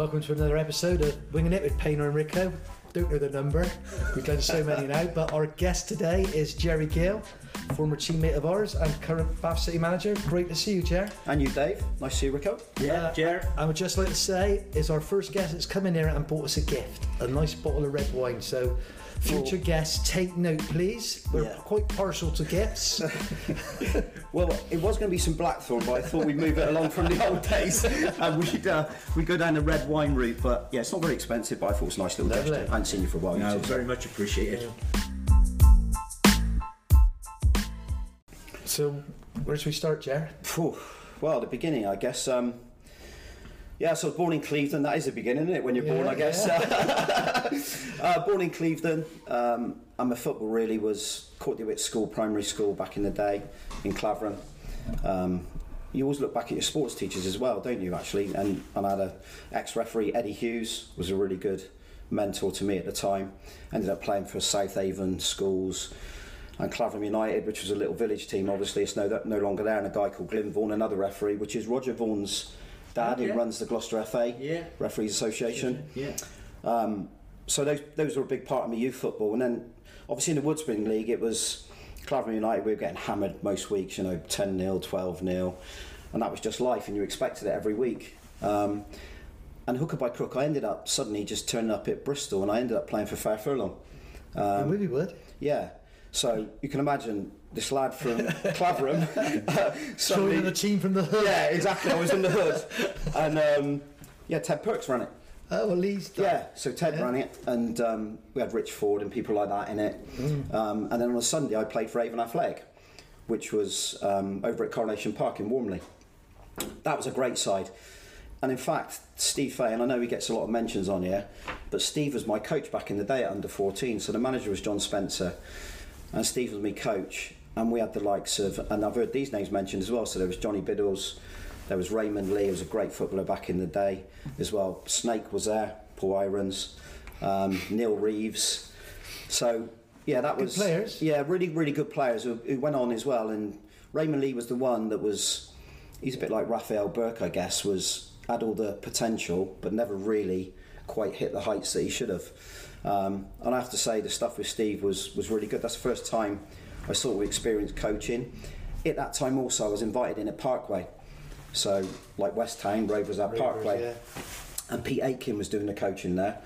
Welcome to another episode of Winging It with Painter and Rico. Don't know the number, we've done so many now, but our guest today is Jerry Gill, former teammate of ours and current Bath City manager. Great to see you, Jer. And you, Dave. Nice to see you, Rico. Uh, Jer. I would just like to say, is our first guest that's come in here and bought us a gift, a nice bottle of red wine. So, future guests, take note, please. We're Yeah. quite partial to gifts. Well, it was going to be some Blackthorn, but I thought we'd move it along from the old days and we'd, uh, we'd go down the red wine route. But yeah, it's not very expensive, but I thought it was a nice little Lovely. gesture. I hadn't seen you for a while. you No, very much appreciated. So, where should we start, Jer? Well, the beginning, I guess. Um, yeah, so I was born in Clevedon. That is the beginning, isn't it? When you're born, I guess. uh, born in Clevedon. Um, and my football really was Courtney School, primary school back in the day in Claverham. Um, you always look back at your sports teachers as well, don't you? Actually, and, and I had a ex-referee Eddie Hughes was a really good mentor to me at the time. Ended up playing for South Avon schools and Claverham United, which was a little village team. Obviously, it's no no longer there. And a guy called Glyn Vaughan, another referee, which is Roger Vaughan's dad, Okay. who runs the Gloucester FA Yeah. Referees Association. Yeah. Um, so those those were a big part of my youth football. And then obviously in the Woodspring League, it was Claverham United. We were getting hammered most weeks, you know, 10 0 12 0 and that was just life, and you expected it every week. Um, and hooker by crook, I ended up suddenly just turning up at Bristol, and I ended up playing for Fair Furlong. Um, we would. Yeah. So you can imagine this lad from Claverham. uh, in a team from the hood. yeah, exactly. I was in the hood, and um, yeah, Ted Perks ran it. Oh, well, Lee's done. Yeah, so Ted Yeah. ran it, and um, we had Rich Ford and people like that in it. Um, and then on a Sunday, I played for Avon Athletic, which was um, over at Coronation Park in Warmley. That was a great side. And in fact, Steve Fay, and I know he gets a lot of mentions on here, but Steve was my coach back in the day at under 14. So the manager was John Spencer, and Steve was my coach. And we had the likes of, and I've heard these names mentioned as well. So there was Johnny Biddles, there was Raymond Lee, who was a great footballer back in the day as well. Snake was there, Paul Irons, um, Neil Reeves. So yeah, that Good was players. Yeah, really, really good players who, who went on as well. And Raymond Lee was the one that was. He's a bit like Raphael Burke, I guess. Was had all the potential, but never really quite hit the heights that he should have. Um, and I have to say, the stuff with Steve was was really good. That's the first time I sort of experienced coaching. At that time, also, I was invited in at Parkway. So, like West Town, Rovers at Parkway yeah. and Pete Aitken was doing the coaching there.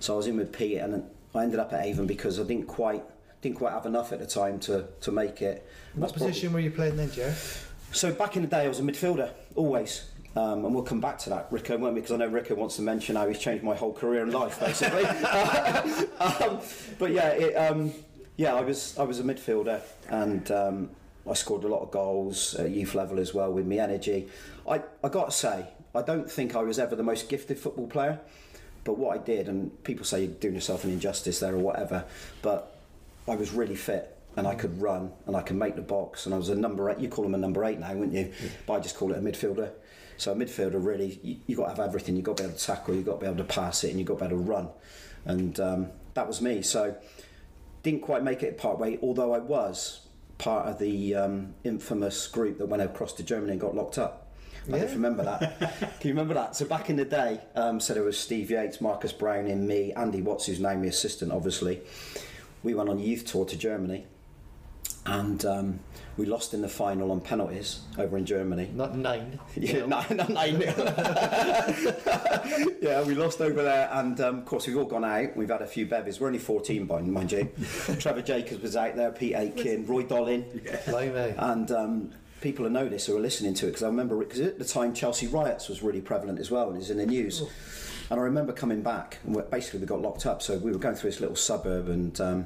So I was in with Pete, and I ended up at Avon because I didn't quite didn't quite have enough at the time to to make it. What That's probably- position were you playing then, Jer? so back in the day, I was a midfielder always. Um, and we'll come back to that, Rico, won't we? Because I know Rico wants to mention how he's changed my whole career and life, basically. um, but yeah, it, um, yeah, I was I was a midfielder, and um, I scored a lot of goals at youth level as well with me energy. I I got to say, I don't think I was ever the most gifted football player, but what I did, and people say you're doing yourself an injustice there or whatever, but I was really fit and I could run and I could make the box and I was a number eight. You call him a number eight now, wouldn't you? But I just call it a midfielder. So a midfielder really, you, you got to have everything. You've got to be able to tackle, you've got to be able to pass it, and you've got to be able to run. And um, that was me. So didn't quite make it part way, although I was part of the um, infamous group that went across to Germany and got locked up. I don't Yeah. you remember that. Can you remember that? So back in the day, um, so there was Steve Yates, Marcus Brown, and me, Andy Watts, who's now my assistant, obviously. We went on a youth tour to Germany, and um, we lost in the final on penalties over in Germany. Not nine. Yeah, no, no, nine nil. yeah, we lost over there, and um, of course we've all gone out. We've had a few bevies. We're only 14, by mind you. Trevor Jacobs was out there, Pete Aitken, Roy Dollin, Blimey. and um, people will know this who are listening to it because I remember because at the time Chelsea riots was really prevalent as well, and it was in the news. And I remember coming back, and basically we got locked up. So we were going through this little suburb, and um,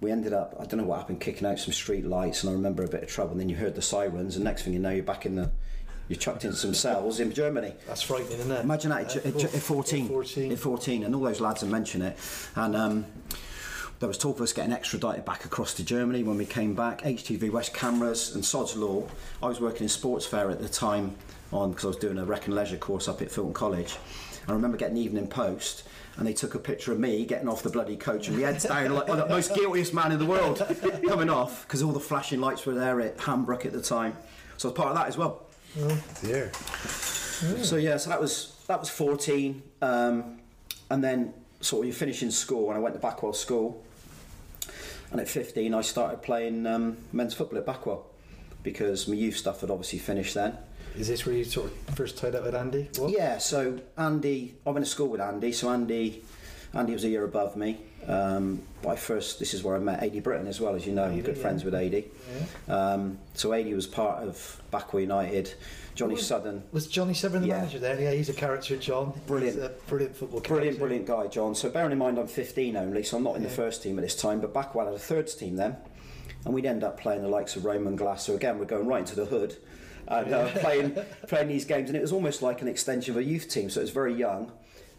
we ended up, I don't know what happened, kicking out some street lights, and I remember a bit of trouble. And then you heard the sirens, and next thing you know, you're back in the, you're chucked into some cells in Germany. That's frightening, isn't it? Imagine that at, at, at 14, 14. At 14, and all those lads have mentioned it. And um, there was talk of us getting extradited back across to Germany when we came back. HTV West cameras and Sod's Law. I was working in sports fair at the time on because I was doing a rec and leisure course up at Filton College. I remember getting Evening Post and they took a picture of me getting off the bloody coach and my head's down like oh, the most guiltiest man in the world coming off because all the flashing lights were there at Hambrook at the time. So I was part of that as well. Oh dear. So yeah, so that was that was 14, um, and then sort of you finish in school, and I went to Backwell School, and at 15 I started playing um, men's football at Backwell because my youth stuff had obviously finished then. Is this where you sort of first tied up with Andy? What? Yeah, so Andy, I went to school with Andy, so Andy, Andy was a year above me. Um, I first, this is where I met AD Britton as well, as you know, you're good yeah. friends with AD. Yeah. Um, so AD was part of Backwell United. Johnny Was- Southern, Was Johnny Severn the Yeah. manager there? Yeah, he's a character, John. Brilliant. Brilliant football brilliant, character. brilliant guy, John. So bearing in mind I'm 15 only, so I'm not in the first team at this time, but Backwell had a thirds team then, and we'd end up playing the likes of Roman Glass. So again, we're going right into the hood. And uh, playing playing these games, and it was almost like an extension of a youth team. So it was very young,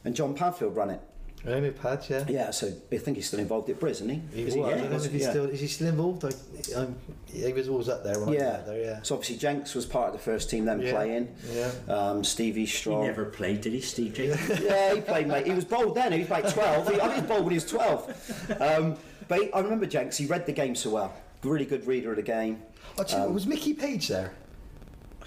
and John Padfield ran it. Amy Pad, yeah. Yeah, so I think he's still involved at Briz, isn't he? He Is was. I don't know if he's Yeah. still is he still involved? I, I'm, he was always up there when I Yeah. was out there. Yeah. So obviously Jenks was part of the first team then Yeah. playing. Yeah. Um, Stevie Strong. He never played, did he, Steve Jacobs? yeah, he played, mate. He was bold then. He was like 12. He, I think he was bold when he was 12. Um, but he, I remember Jenks. He read the game so well. Really good reader of the game. Oh, do you know, Um, was Mickey Page there?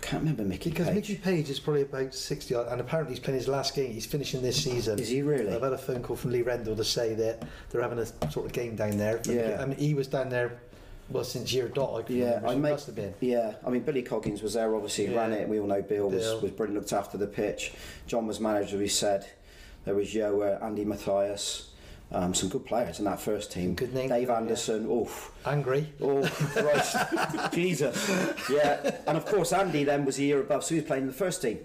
I can't remember Mickey Because Page. Mickey Page is probably about 60 odd, and apparently he's playing his last game. He's finishing this season. Is he really? I've had a phone call from Lee Rendell to say that they're having a sort of game down there. Yeah. I mean, he was down there, well, since year dot. I Yeah, I made- must have been. Yeah, I mean Billy Coggins was there. Obviously, he ran it. We all know Bill was, Bill. was brilliant. Looked after the pitch. John was manager. We said there was Yoa, uh, Andy Matthias, um, some good players in that first team. Good name, Dave yeah. Anderson. Oof. Angry. Oh Christ, Jesus! Yeah, and of course Andy then was a year above, so he was playing in the first team.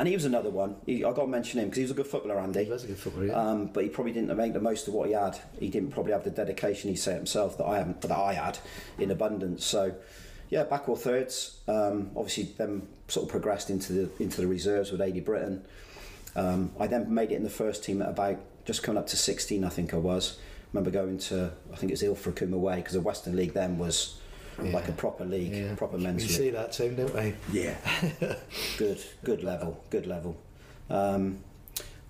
And he was another one. He, I got to mention him because he was a good footballer, Andy. He was a good footballer, yeah. Um, but he probably didn't make the most of what he had. He didn't probably have the dedication he said himself that I haven't, that I had in abundance. So, yeah, back or thirds. Um, obviously, then sort of progressed into the into the reserves with AD Britton. Um, I then made it in the first team at about just coming up to 16, I think I was. remember going to, I think it was Ilfracombe away because the Western League then was like a proper league, yeah. proper We men's league. see that team, don't we? Yeah. Good, good level, good level. Um,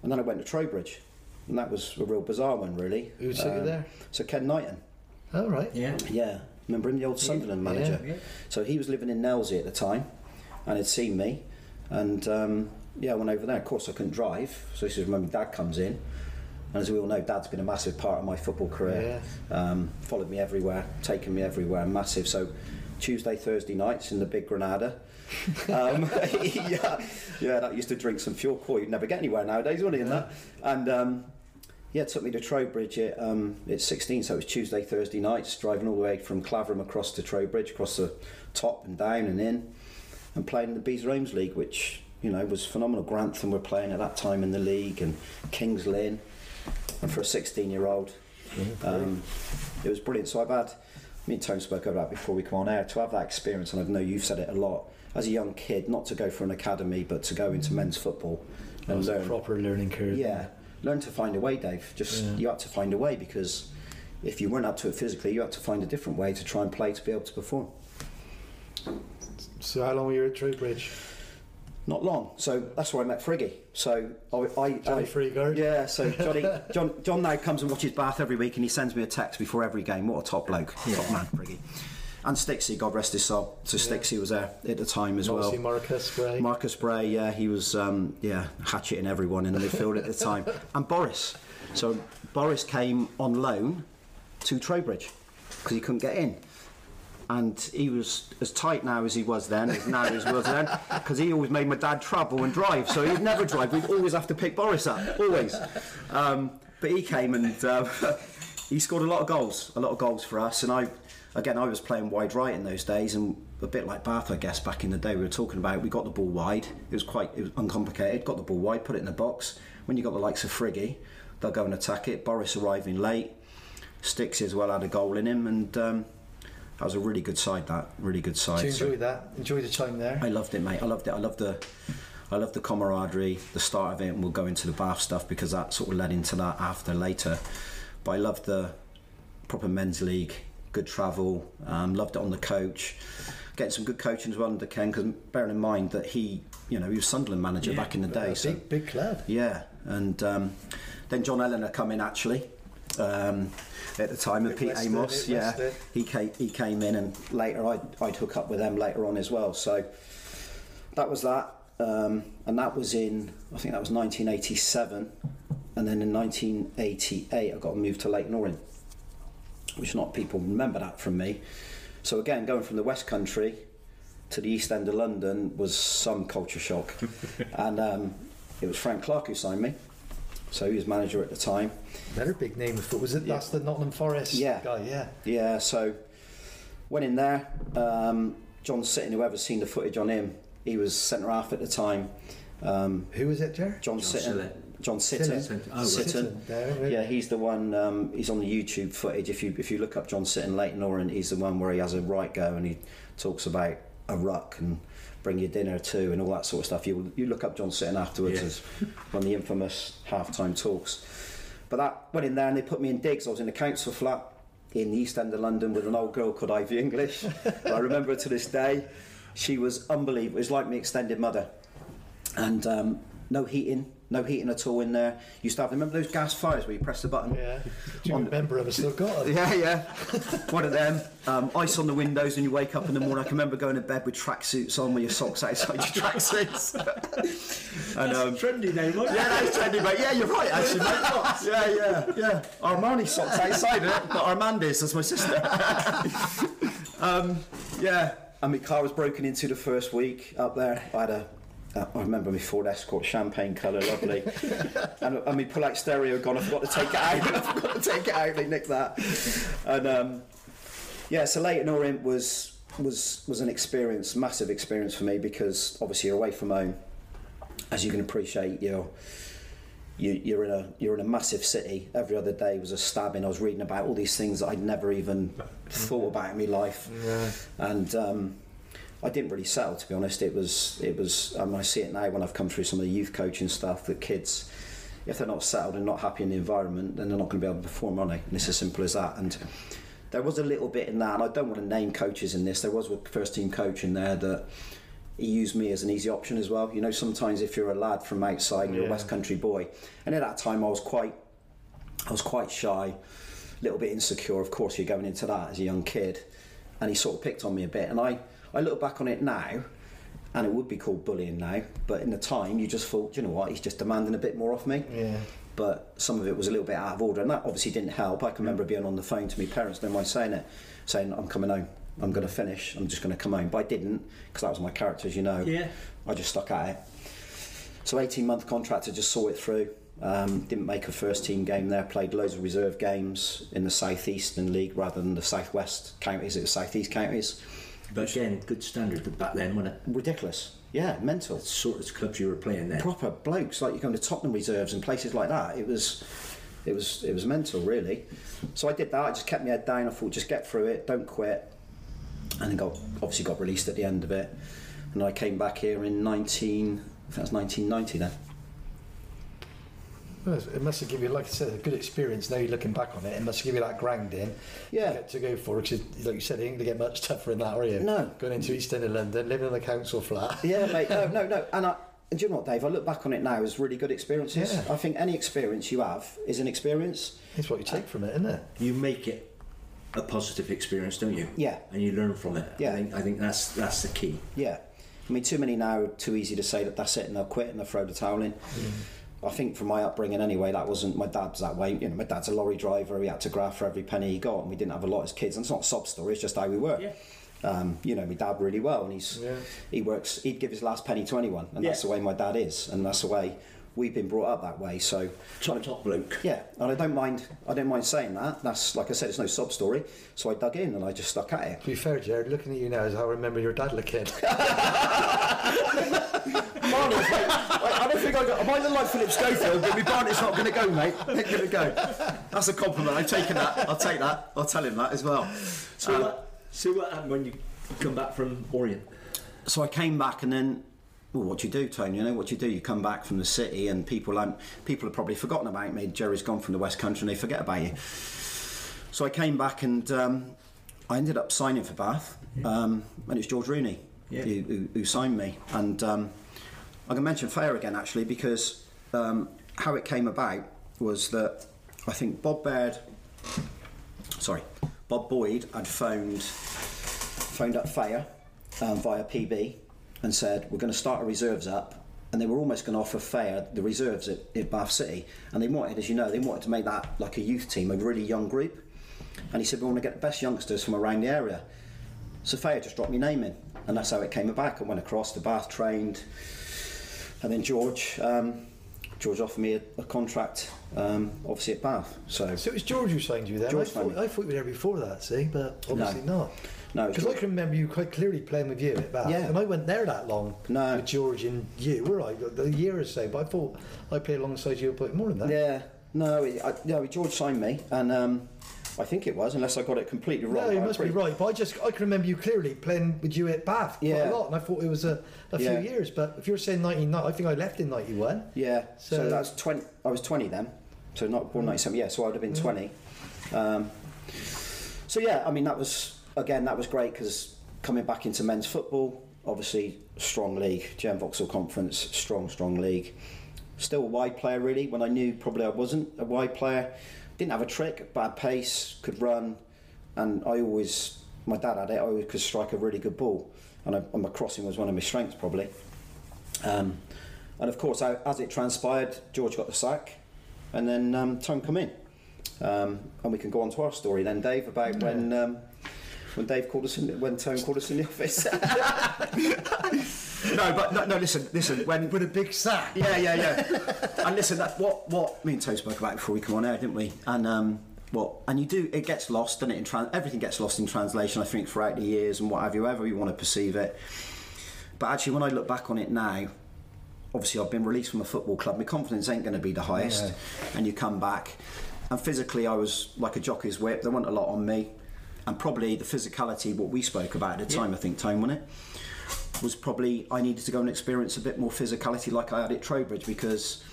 and then I went to Trowbridge, and that was a real bizarre one, really. Who took you Um, there? So Ken Knighton, Oh, right. Yeah. yeah, remember him, the old Sunderland Yeah, manager. yeah. So he was living in Nailsea at the time, and had seen me, and um, yeah, I went over there. Of course, I couldn't drive, so this is when my dad comes in. And as we all know, Dad's been a massive part of my football career. Um, followed me everywhere, taken me everywhere, massive. So Tuesday, Thursday nights in the Big Granada. um, yeah, yeah, that used to drink some fuel core. You'd never get anywhere nowadays, would you? In that, and um, yeah, took me to Trowbridge at, um, at 16, so it was Tuesday, Thursday nights, driving all the way from Claverham across to Trowbridge, across the top and down and in, and playing in the Beazer Homes League, which you know was phenomenal. Grantham were playing at that time in the league, and Kings Lynn, for a 16-year-old, um, it was brilliant. So I've had, me and Tone spoke about that before we come on air, to have that experience, and I know you've said it a lot, as a young kid, not to go for an academy, but to go into men's football That and was a learn. proper learning curve. Yeah, learn to find a way, Dave. Just Yeah. you had to find a way because if you weren't up to it physically, you had to find a different way to try and play to be able to perform. So how long were you at Trowbridge? Not long, so that's where I met Friggy. So I, I, Johnny I Freegard? yeah. So Johnny, John, John now comes and watches Bath every week, and he sends me a text before every game. What a top bloke, top man, Friggy. And Stixie, God rest his soul. So Yeah. Stixie was there at the time as well. Marcus Gray. Marcus Bray, yeah, he was um, yeah hatcheting everyone in the midfield at the time, and Boris. So Boris came on loan to Trowbridge because he couldn't get in, and he was as tight now as he was then, as now as he was then, because he always made my dad travel and drive, so he'd never drive. We'd always have to pick Boris up, always. Um, but he came and um, he scored a lot of goals, a lot of goals for us, and I. Again, I was playing wide right in those days, and a bit like Bath, I guess, back in the day we were talking about. We got the ball wide. It was quite it was uncomplicated. Got the ball wide, put it in the box. When you got the likes of Friggy, they'll go and attack it. Boris arriving late. Sticks as well had a goal in him, and um, that was a really good side. That really good Did side. you So- enjoy that? Enjoy the time there? I loved it, mate. I loved it. I loved the, I loved the camaraderie, the start of it, and we'll go into the Bath stuff because that sort of led into that after later. But I loved the proper men's league, good travel. Um, loved it on the coach, getting some good coaching as well under Ken. Because bearing in mind that he, you know, he was Sunderland manager Yeah. back in the day. A so big, big club. yeah, and um, then John Eleanor come in actually. Um, at the time of Pete Amos, big yeah, he came he came in, and later I'd, I'd hook up with them later on as well. So that was that. um, and that was in I think that was 1987, and then in 1988 I got moved to Leyton Orient, which not people remember that from me. So again, going from the West Country to the East End of London was some culture shock, and um, it was Frank Clark who signed me. So he was manager at the time. Another big name of foot was it? Yeah. That's the Nottingham Forest Yeah. guy. Yeah. Yeah, so went in there. Um, John Sitton, whoever's seen the footage on him, he was centre half at the time. Um, Who was it, Jer? John, John Sitton. Sillett. John Sitton. Sitton. Oh, right. Sitton. There, right. Yeah, he's the one. Um, he's on the YouTube footage. If you if you look up John Sitton Leyton Orient, he's the one where he has a right go and he talks about a ruck and bring your dinner too and all that sort of stuff. You you look up John Sitton afterwards Yeah. as one of the infamous halftime talks. But that went in there and they put me in digs. I was in a council flat in the East End of London with an old girl called Ivy English. I remember her to this day. She was unbelievable. It was like my extended mother. And um, no heating, no heating at all in there. Used to have, remember those gas fires where you press the button? Yeah. Do you remember? I still got him. Yeah, yeah. One of them. Um, ice on the windows and you wake up in the morning. I can remember going to bed with tracksuits on with your socks outside your tracksuits. and, um, trendy name, wasn't yeah, that's trendy, mate. Yeah, you're right, actually, mate. Yeah, yeah, yeah. Armani socks outside it, but Armandis, that's my sister. um, yeah, and my car was broken into the first week up there. I had a uh, I remember my Ford Escort, champagne colour, lovely. and, and my pull-out stereo gone. I forgot to take it out. I forgot to take it out. They nicked that. And um, yeah, so Leyton Orient was was was an experience, massive experience for me because obviously you're away from home. As you can appreciate, you're you, you're in a you're in a massive city. Every other day was a stabbing. I was reading about all these things that I'd never even thought about in my life, Yeah. and um, I didn't really settle. To be honest, it was it was. Um, I see it now when I've come through some of the youth coaching stuff. That kids, if they're not settled and not happy in the environment, then they're not going to be able to perform, are they? And it's as simple as that. And there was a little bit in that, and I don't want to name coaches in this. There was a first team coach in there that he used me as an easy option as well. You know, sometimes if you're a lad from outside and you're a West Country boy, and at that time I was quite, I was quite shy, a little bit insecure. Of course, you're going into that as a young kid, and he sort of picked on me a bit. And I, I look back on it now, and it would be called bullying now, but in the time you just thought, you know what, he's just demanding a bit more off me. Yeah. But some of it was a little bit out of order, and that obviously didn't help. I can remember being on the phone to my parents, don't mind saying it, saying, I'm coming home. I'm going to finish. I'm just going to come home. But I didn't, because that was my character, as you know. Yeah. I just stuck at it. So 18 month contract, I just saw it through. Um, didn't make a first team game there. Played loads of reserve games in the South Eastern League rather than the South West counties. It was South East counties. But again, good standard back then, wasn't it? Ridiculous. Yeah, mental. Sort of clubs you were playing there. proper blokes like you're going to Tottenham reserves and places like that. It was, it was, it was mental really. So I did that. I just kept my head down. I thought just get through it, don't quit, and then got obviously got released at the end of it. And I came back here in 19, I think that was 1990 then. Well, It must have given you, like I said, a good experience. Now you're looking back on it, it must give you that grounding Yeah. to, get, to go for. Because, like you said, it ain't going to get much tougher in that, are you? No. Going into East End of London, living in a council flat. Yeah, mate. No, no, no. And I, and do you know what, Dave? I look back on it now as really good experiences. Yeah. I think any experience you have is an experience. It's what you take from it, isn't it? You make it a positive experience, don't you? Yeah. And you learn from it. Yeah. I think, I think that's that's the key. Yeah. I mean, too many now are too easy to say that that's it and they'll quit and they'll throw the towel in. I think from my upbringing anyway, that wasn't my dad's that way. You know, my dad's a lorry driver. He had to graft for every penny he got, and we didn't have a lot as kids. And it's not a sob story; it's just how we were. Yeah. Um, you know, my dad really well, and he's Yeah. he works. He'd give his last penny to anyone, and that's the way my dad is, and that's the way we've been brought up that way. So Top top bloke. yeah, and I don't mind. I don't mind saying that. That's like I said, it's no sob story. So I dug in and I just stuck at it. To be fair, Jared, looking at you now is how I remember your dad looking. Barney, I, I don't think I got. I might look like Philip Schofield, but my Barney's not going to go, mate. Ain't going to go. That's a compliment. I'm taking that. I'll take that. I'll tell him that as well. So, Um, what, so what happened when you come back from Orient? so I came back and then. Well, what do you do, Tony? You know what do you do. You come back from the city, and people um, people have probably forgotten about me. Jerry's gone from the West Country, and they forget about you. So I came back, and um, I ended up signing for Bath, um, and it's George Rooney Yeah. who, who, who signed me. And um, I'm going to mention Fair again, actually, because um, how it came about was that I think Bob Baird, sorry, Bob Boyd had phoned phoned up Fair um, via PB and said, We're going to start our reserves up. And they were almost going to offer fair the reserves at, at Bath City. And they wanted, as you know, they wanted to make that like a youth team, a really young group. And he said, We want to get the best youngsters from around the area. So Fair just dropped my name in. And that's how it came about. I went across to Bath, trained. And then George, um, George offered me a, a contract, um, obviously at Bath. So, So it was George who signed you then. George I, thought. I thought you were there before that, see, but obviously not. no, Because I can remember you quite clearly playing with you at Bath. Yeah. And I went there that long No. with George and you, were I? A year or so, but I thought I played alongside you a bit more than that. Yeah, no, I, no, George signed me, and um, I think it was, unless I got it completely wrong. No, you must pretty- be right. But I just I can remember you clearly playing with you at Bath quite Yeah. a lot, and I thought it was a, a few years. But if you're saying 99, I think I left in 91. Yeah, so, So- that's twenty. I was twenty then, so not born ninety seven. Yeah, so I would have been Mm. twenty. Um, so yeah, I mean that was again that was great because coming back into men's football, obviously strong league, GM Vauxhall Conference, strong strong league. Still a wide player really. When I knew probably I wasn't a wide player, didn't have a trick, bad pace, could run, and I always my dad had it. I always could strike a really good ball, and, I, and my crossing was one of my strengths probably. Um, and of course, I- as it transpired, George got the sack, and then um, Tone come in, um, and we can go on to our story then, Dave, about when um, when Dave called us in, when Tone called us in the office. no, but no, no, listen, listen. When With a big sack. yeah, yeah, yeah. and listen, that what what me and Toe spoke about before we come on air, didn't we? And um, what and you do it gets lost, doesn't it? In tran- everything gets lost in translation. I think throughout the years and what have you, however you want to perceive it. But actually, when I look back on it now, obviously I've been released from a football club. My confidence ain't going to be the highest, Yeah. and you come back, and physically I was like a jockey's whip. There wasn't a lot on me, and probably the physicality, what we spoke about at the time, I think, Tone, wasn't it? was probably I needed to go and experience a bit more physicality like I had at Trowbridge because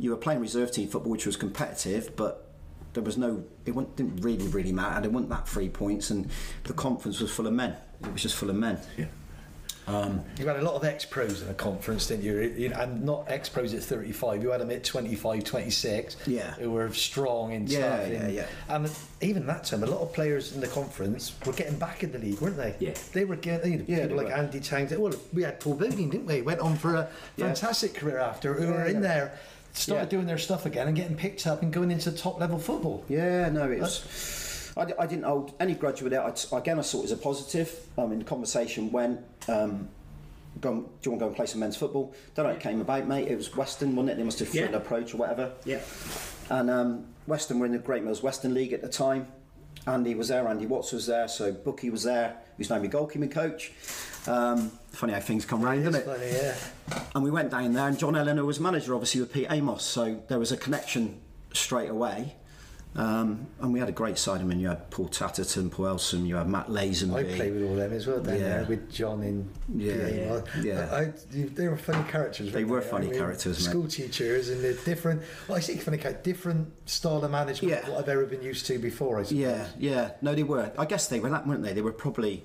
you were playing reserve team football, which was competitive, but there was no, it wasn't- didn't really, really matter. There weren't that three points, and the conference was full of men. It was just full of men. Yeah. Um, You had a lot of ex-pros in the conference, didn't you? You- And not ex-pros at 35. You had them at 25, 26. Yeah. Who were strong in Yeah, stuff. yeah, and, yeah. And even that time, a lot of players in the conference were getting back in the league, weren't they? Yeah. They were getting, you know, Yeah, people like were. Andy Tang. Well, we had Paul Bowden, didn't we? Went on for a Yeah. fantastic career after, who were in Yeah. there, started Yeah. doing their stuff again and getting picked up and going into top level football. Yeah, no, it was. I, I didn't hold any grudge with it. I, again, I saw it as a positive. I mean, the conversation went. Um, go, and- do you want to go and play some men's football? Don't know how it came about, mate. It was Weston, wasn't it? They must have Yeah. approach or whatever. Yeah. And um, Weston were in the Great Mills Western League at the time. Andy was there, Andy Watts was there, so Bookie was there. He was now my goalkeeping coach. Um, funny how things come round, isn't it? funny, yeah. And we went down there, and John Eleanor was manager, obviously, with Pete Amos. So there was a connection straight away. Um, and we had a great side. I mean, you had Paul Tatterton, Paul Elson, you had Matt Lazenby. I played with all them as well down Yeah. with John in Yeah, yeah, yeah. I, I- they were funny characters. They were funny characters, mate. School teachers and they're different. Well, I think funny characters, different style of management. Yeah. What I've ever been used to before. I suppose. Yeah, yeah. No, they were. I guess they were that, weren't they? They were probably.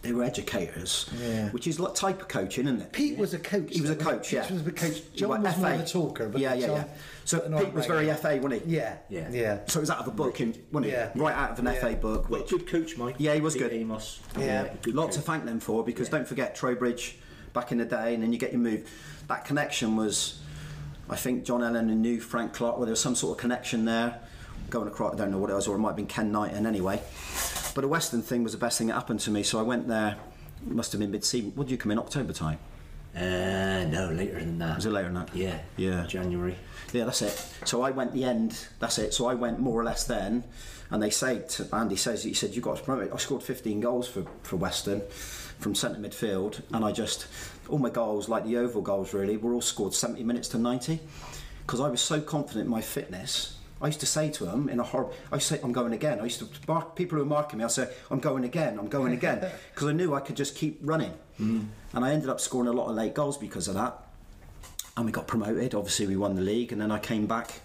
They were educators, Yeah. which is like type of coaching, isn't it? Pete was a coach. He was a coach, yeah. Pete was a coach. John was more FA. the talker. But yeah, yeah, John, yeah. So an Pete was very art FA, wasn't he? Yeah, Yeah. yeah. So it was out of a book, in, wasn't he? Yeah. Right out of an Yeah. FA book. But Which, good coach, Mike. Yeah, he was Pete good. Amos. Yeah. good lot to thank them for because Yeah. don't forget Trowbridge back in the day, and then you get your move. That connection was, I think John Allen knew Frank Clark. Well, there was some sort of connection there. Going across, I don't know what it was, or it might have been Ken Knighton anyway. But the Western thing was the best thing that happened to me, so I went there. Must have been mid-season. Would you come in October time? Uh, no, later than that. Was it later than that? Yeah. Yeah. January. Yeah, that's it. So I went the end. That's it. So I went more or less then, and they say to Andy says he said you got to promote. it." I scored 15 goals for for Weston from centre midfield, and I just all my goals, like the oval goals, really, were all scored 70 minutes to 90, because I was so confident in my fitness. I used to say to them in a horrible. I used to say, "I'm going again." I used to mark people who were marking me. I say, "I'm going again. I'm going again," because I knew I could just keep running, mm. and I ended up scoring a lot of late goals because of that and we got promoted. Obviously, we won the league, and then I came back,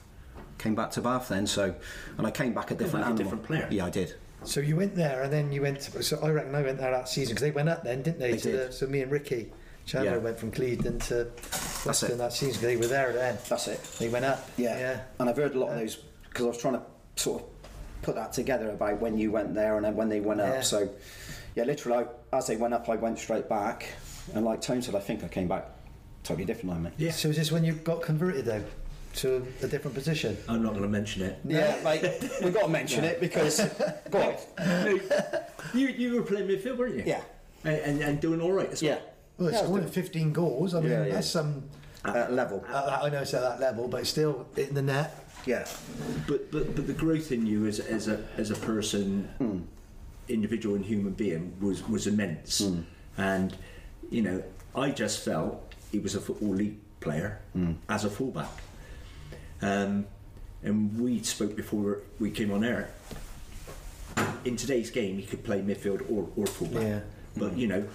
came back to Bath then. So, and I came back a different like a different player. Yeah, I did. So you went there, and then you went. To, so I reckon I went there that season because they went up then, didn't they? They to did. The, so me and Ricky Chandler Yeah. went from Clevedon to Weston it. that season. 'cause They were there then. That's it. They went up. Yeah. yeah. And I've heard a lot of those because I was trying to sort of put that together about when you went there and then when they went Yeah. up. So, yeah, literally, I, as they went up, I went straight back, and like Tone said, I think I came back totally different on me. Yeah. So is this when you got converted though to a different position? I'm not going to mention it. Yeah, mate, we've got to mention it because go on. No, you, you were playing midfield, weren't you? Yeah, And, and, and doing all right as well. yeah, Well, it's Yeah, I scoring 15 goals. I mean, Yeah, yeah. that's some. uh, level. Uh, I know it's at that level, but still in the net. Yeah, But, but but the growth in you as, as a as a person, individual and human being was was immense. And you know, I just felt he was a football league player hmm. as a fullback. Um, and we spoke before we came on air. In today's game, he could play midfield or, or fullback. Yeah. But hmm. you know,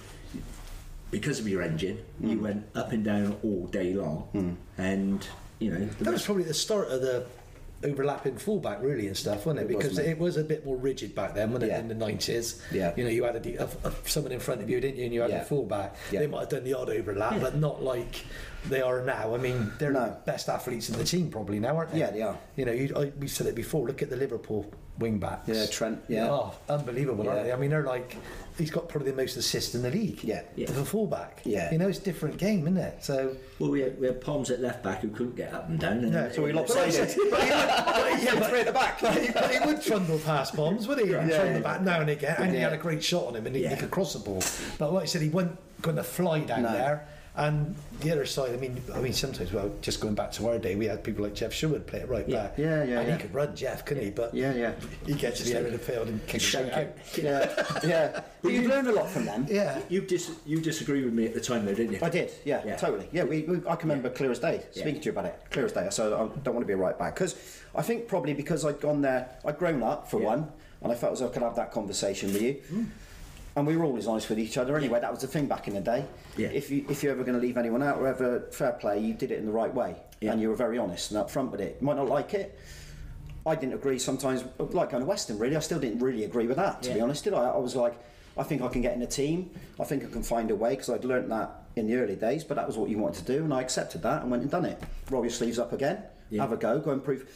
because of your engine, you hmm. went up and down all day long, and you know That was probably the start of the overlapping fullback, really, and stuff, wasn't it? It Because mate. it was a bit more rigid back then, wasn't it, Yeah. in the 90s? Yeah. You know, you had a, a, a, someone in front of you, didn't you? And you had Yeah. a fullback. Yeah. They might have done the odd overlap, but not like they are now. I mean, they're No. the best athletes in the team probably now, aren't they? Yeah, they are. You know, you, I, we said it before. Look at the Liverpool wing backs. Yeah, Trent, yeah. Oh, unbelievable, aren't they? I mean, they're like, he's got probably the most assists in the league. Yeah. Yeah. As a fullback. Yeah. You know, it's a different game, isn't it? So. Well, we had, we had Palms at left back who couldn't get up and down. And Yeah, so we But lopsided. But he would- but he- yeah, but- three at the back. But he, but he would trundle past bombs, would he? He'd Yeah, trundle yeah. back now and again, and he had a great shot on him, and he, he could cross the ball. But like I said, he wasn't going to fly down No. there. And the other side, I mean, I mean, sometimes, well, just going back to our day, we had people like Jeff Sherwood play it right Yeah. back. Yeah, yeah, And yeah. he could run, Jeff, couldn't he? But Yeah, yeah. he gets to the end of the field and kicks it out. Yeah, yeah. But you learned a lot from them. Yeah. You dis- you disagree with me at the time, though, didn't you? I did, yeah, Yeah. totally. Yeah, we, we, I can remember clear as day Yeah. speaking to you about it, clear as day. So I don't want to be a right back because I think probably because I'd gone there, I'd grown up for Yeah. one, and I felt as though I could have that conversation with you. Hmm. And we were always honest with each other anyway. That was the thing back in the day. Yeah. If you if you're ever going to leave anyone out or ever fair play, you did it in the right way, Yeah. and you were very honest and upfront with it. You might not like it. I didn't agree sometimes, like going to Weston. Really, I still didn't really agree with that. To be honest, did I? I was like, I think I can get in a team. I think I can find a way because I'd learnt that in the early days. But that was what you wanted to do, and I accepted that and went and done it. Roll your sleeves up again, Yeah. have a go, go and prove.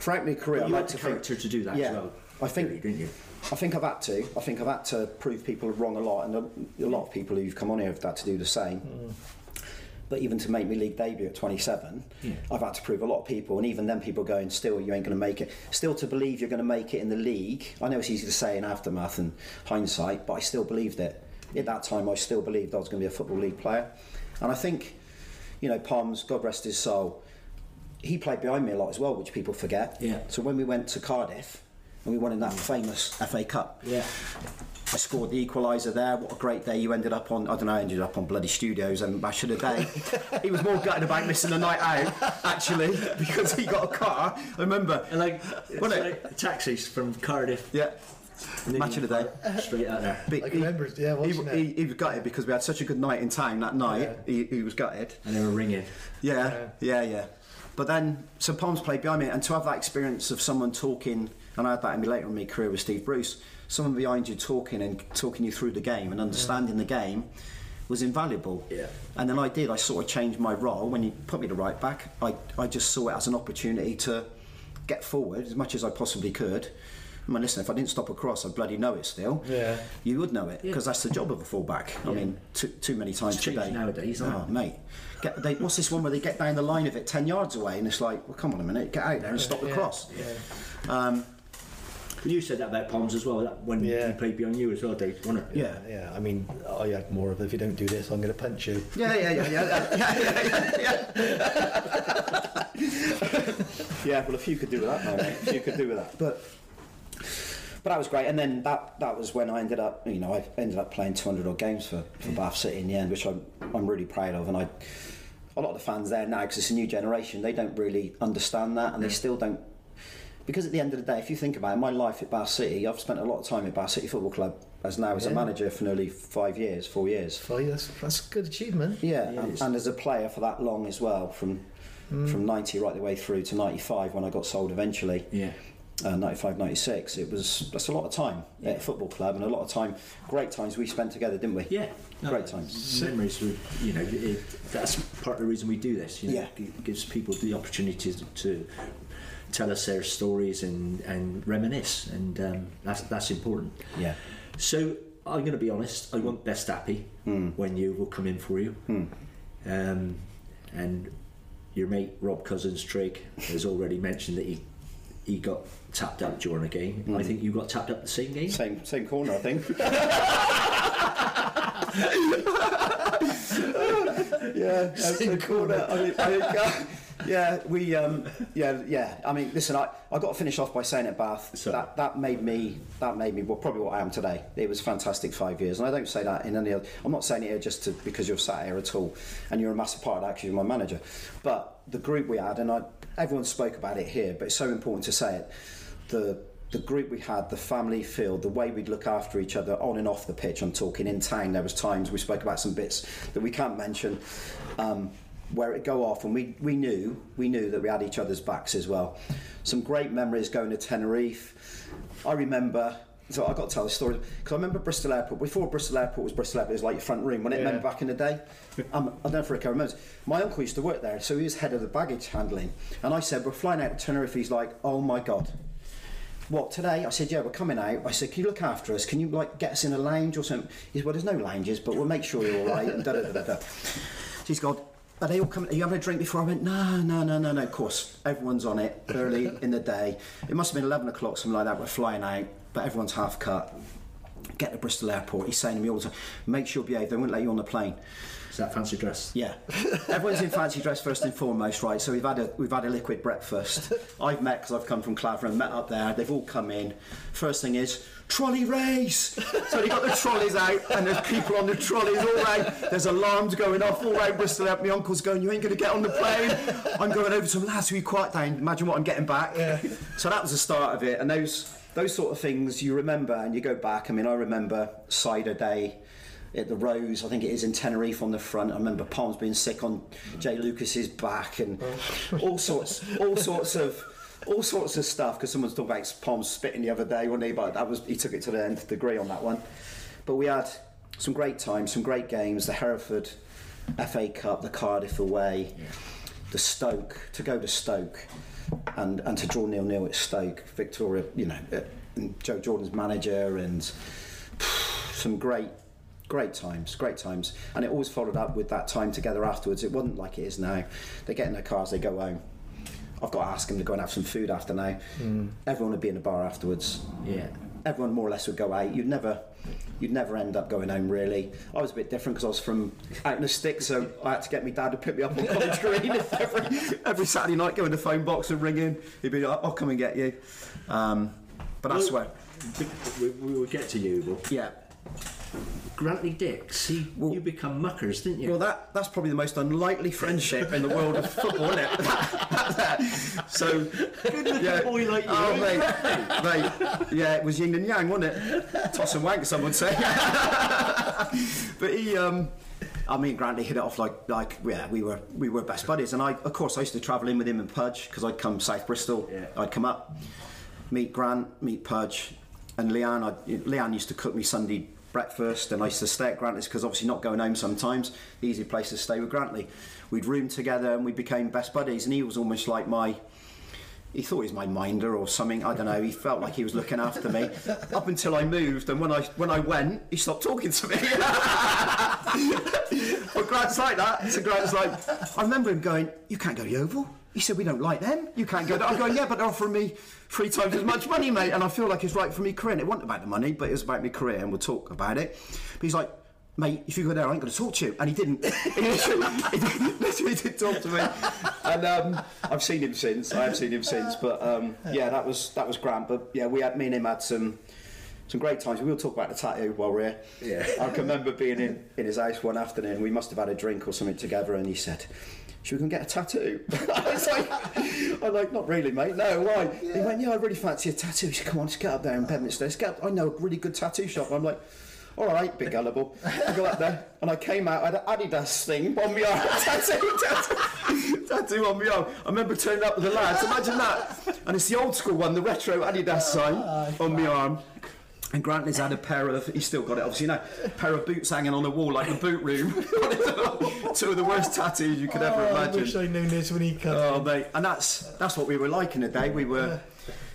Throughout my career, But I you like had to character think, to do that yeah, as well. I think really, didn't you? I think I've had to. I think I've had to prove people wrong a lot, and a, a lot of people who've come on here have had to do the same. Mm. But even to make me league debut at 27, Yeah. I've had to prove a lot of people, and even then people going, still, you ain't going to make it. Still to believe you're going to make it in the league. I know it's easy to say in aftermath and hindsight, but I still believed it. At that time, I still believed I was going to be a football league player. And I think, you know, Palms, God rest his soul, he played behind me a lot as well, which people forget. Yeah. So when we went to Cardiff, and we won in that famous FA Cup, Yeah. I scored the equaliser there. What a great day you ended up on. I don't know, I ended up on Bloody Studios and Match of the Day. he was more gutted about missing the night out, actually, because he got a car. I remember. And like, it's Wasn't it? like taxis from Cardiff. Yeah. and then Match you of the day. Straight out there. But I can remember, yeah, he, watching he, it. he was gutted because we had such a good night in town that night. He, he was gutted. And they were ringing. Yeah, yeah, yeah. But then, so Palms played behind me, and to have that experience of someone talking, and I had that in me later in my career with Steve Bruce, someone behind you talking and talking you through the game and understanding the game was invaluable. Yeah. And then I did, I sort of changed my role. When you put me to right back, I, I just saw it as an opportunity to get forward as much as I possibly could. I mean, listen, if I didn't stop across, I'd bloody know it still. Yeah. You would know it, because that's the job of a fullback. I mean, too, too many times It's today. nowadays, isn't Oh, it? mate. Get, they, what's this one where they get down the line of it 10 yards away and it's like, well, come on a minute, get out there and stop the cross. Um, But you said that about Palms as well, that when Yeah. he played behind you as well, Dave, wasn't it? yeah. Yeah, I mean, I had more of it, if you don't do this, I'm going to punch you. Yeah, yeah, yeah, yeah, yeah, yeah, yeah, yeah. yeah, well, a few could do with that, now, mate. A few could do with that. But, but that was great. And then that, that was when I ended up, you know, I ended up playing 200 odd games for, for mm. Bath City in the end, which I'm, I'm really proud of. And I, a lot of the fans there now, because it's a new generation, they don't really understand that, and they still don't. Because at the end of the day, if you think about it, my life at Bath City, I've spent a lot of time at Bath City Football Club as now as a manager for nearly five years, four years. So that's, that's a good achievement. Yeah, Yeah, and, and as a player for that long as well, from from 90 right the way through to 95 when I got sold eventually, Yeah. uh, 95, 96, it was that's a lot of time at a football club and a lot of time, great times we spent together, didn't we? Yeah. Great times. Memories, were, you know, it, that's part of the reason we do this. You know, Yeah. It gives people the opportunity to, to tell us their stories and, and reminisce, and um, that's, that's important. Yeah. So, I'm going to be honest. I want best happy when you will come in for you. Um, and your mate Rob Cousins Trig has already mentioned that he he got tapped up during a game. I think you got tapped up the same game. Same same corner, I think. yeah, same corner. I mean, I yeah, we, um, yeah, yeah. I mean, listen, I, I got to finish off by saying at Bath So- that that made me that made me well probably what I am today. It was fantastic five years, and I don't say that in any other. I'm not saying it here just to, because you're sat here at all, and you're a massive part of that because you're my manager. But the group we had, and I, everyone spoke about it here, but it's so important to say it. The the group we had, the family feel, the way we'd look after each other on and off the pitch. I'm talking in town. There was times we spoke about some bits that we can't mention, um, where it go off, and we, we knew we knew that we had each other's backs as well. Some great memories going to Tenerife. I remember. So I've got to tell the story because I remember Bristol Airport. Before Bristol Airport was Bristol Airport, it was like your front room. When it Yeah. remember back in the day, um, I don't know if Rico remembers. My uncle used to work there, so he was head of the baggage handling. And I said, "We're flying out to Tenerife." He's like, "Oh my god." what today? I said, yeah, we're coming out. I said, can you look after us? Can you like get us in a lounge or something? He said, well, there's no lounges, but we'll make sure you're all right. And da da da da. da. She's gone. Are they all coming? Are you having a drink before? I went, no, no, no, no, no. Of course, everyone's on it early in the day. It must have been 11 o'clock, something like that. We're flying out, but everyone's half cut. Get to Bristol Airport. He's saying to me all the time, make sure you behave. They won't let you on the plane. Is that fancy dress? Yeah, everyone's in fancy dress first and foremost, right? So we've had a we've had a liquid breakfast. I've met because I've come from Claverham, met up there. They've all come in. First thing is trolley race. So they got the trolleys out, and there's people on the trolleys all round. There's alarms going off all round Bristol. My uncle's going, "You ain't going to get on the plane." I'm going over to them, lads. We quiet down. Imagine what I'm getting back. Yeah. So that was the start of it, and those those sort of things you remember, and you go back. I mean, I remember cider day at the Rose, I think it is in Tenerife on the front. I remember Palms being sick on Jay Lucas's back and all sorts, all sorts of, all sorts of stuff. Because someone's talking about Palms spitting the other day, wasn't he? But that was he took it to the nth degree on that one. But we had some great times, some great games. The Hereford FA Cup, the Cardiff away, the Stoke to go to Stoke, and and to draw nil nil at Stoke. Victoria, you know, uh, and Joe Jordan's manager and some great great times great times. And it always followed up with that time together afterwards. It wasn't like it is now. They get in their cars they go home. I've got to ask them to go and have some food after now. Everyone would be in the bar afterwards. Yeah. everyone more or less would go out. You'd never you'd never end up going home really. I was a bit different because I was from out in the sticks so I had to get my dad to pick me up on College Green every, every Saturday night go in the phone box and ring in. He'd be like I'll come and get you. Um, but that's where We, we will get to you, but yeah Grantley Dicks, he, you become muckers, didn't you? Well, that that's probably the most unlikely friendship in the world of football, isn't it? so, good yeah. boy like you, Oh, mate, mate, yeah, it was yin and yang, wasn't it? Toss and wank, some would say. but he, um, I mean, Grantley hit it off like, like, yeah, we were we were best buddies, and I, of course, I used to travel in with him in Pudge because I'd come South Bristol, Yeah. I'd come up, meet Grant, meet Pudge, and Leanne. I, Leanne used to cook me Sunday breakfast, and I used to stay at Grantley's because obviously not going home sometimes. Easy place to stay with Grantley. We'd room together, and we became best buddies. And he was almost like my. He thought he was my minder or something. I don't know. He felt like he was looking after me up until I moved, and when I when I went, he stopped talking to me. well, Grant's like that. So Grant's like, I remember him going, "You can't go to Yeovil." He said, "We don't like them. You can't go." There. I'm going, "Yeah, but they're offering me three times as much money, mate." And I feel like it's right for me career. And it wasn't about the money, but it was about my career, and we'll talk about it. But he's like. Mate, if you go there, I ain't going to talk to you. And he didn't. He literally, didn't talk to me. And um, I've seen him since. I have seen him since. But um, yeah, that was that was Grant. But yeah, we had me and him had some some great times. We'll talk about the tattoo while we're here. Yeah. I can remember being in, in his house one afternoon. We must have had a drink or something together, and he said, "Should we go and get a tattoo?" I was like, "I'm like, not really, mate. No, why?" He went, "Yeah, I really fancy a tattoo." He said, "Come on, just get up there in Bedminster. Let's get up. I know a really good tattoo shop." I'm like. All right, big gullible. I go up there and I came out. I had an Adidas thing on my arm, tattoo, tattoo, tattoo on my arm. I remember turning up with the lads. Imagine that. And it's the old school one, the retro Adidas ah, sign on my arm. And Grantley's had a pair of, he's still got it obviously, you know, a pair of boots hanging on the wall like the boot room. Two of the worst tattoos you could ever Oh, I wish I'd known this when he cut. Oh mate, and that's that's what we were like in the day. We were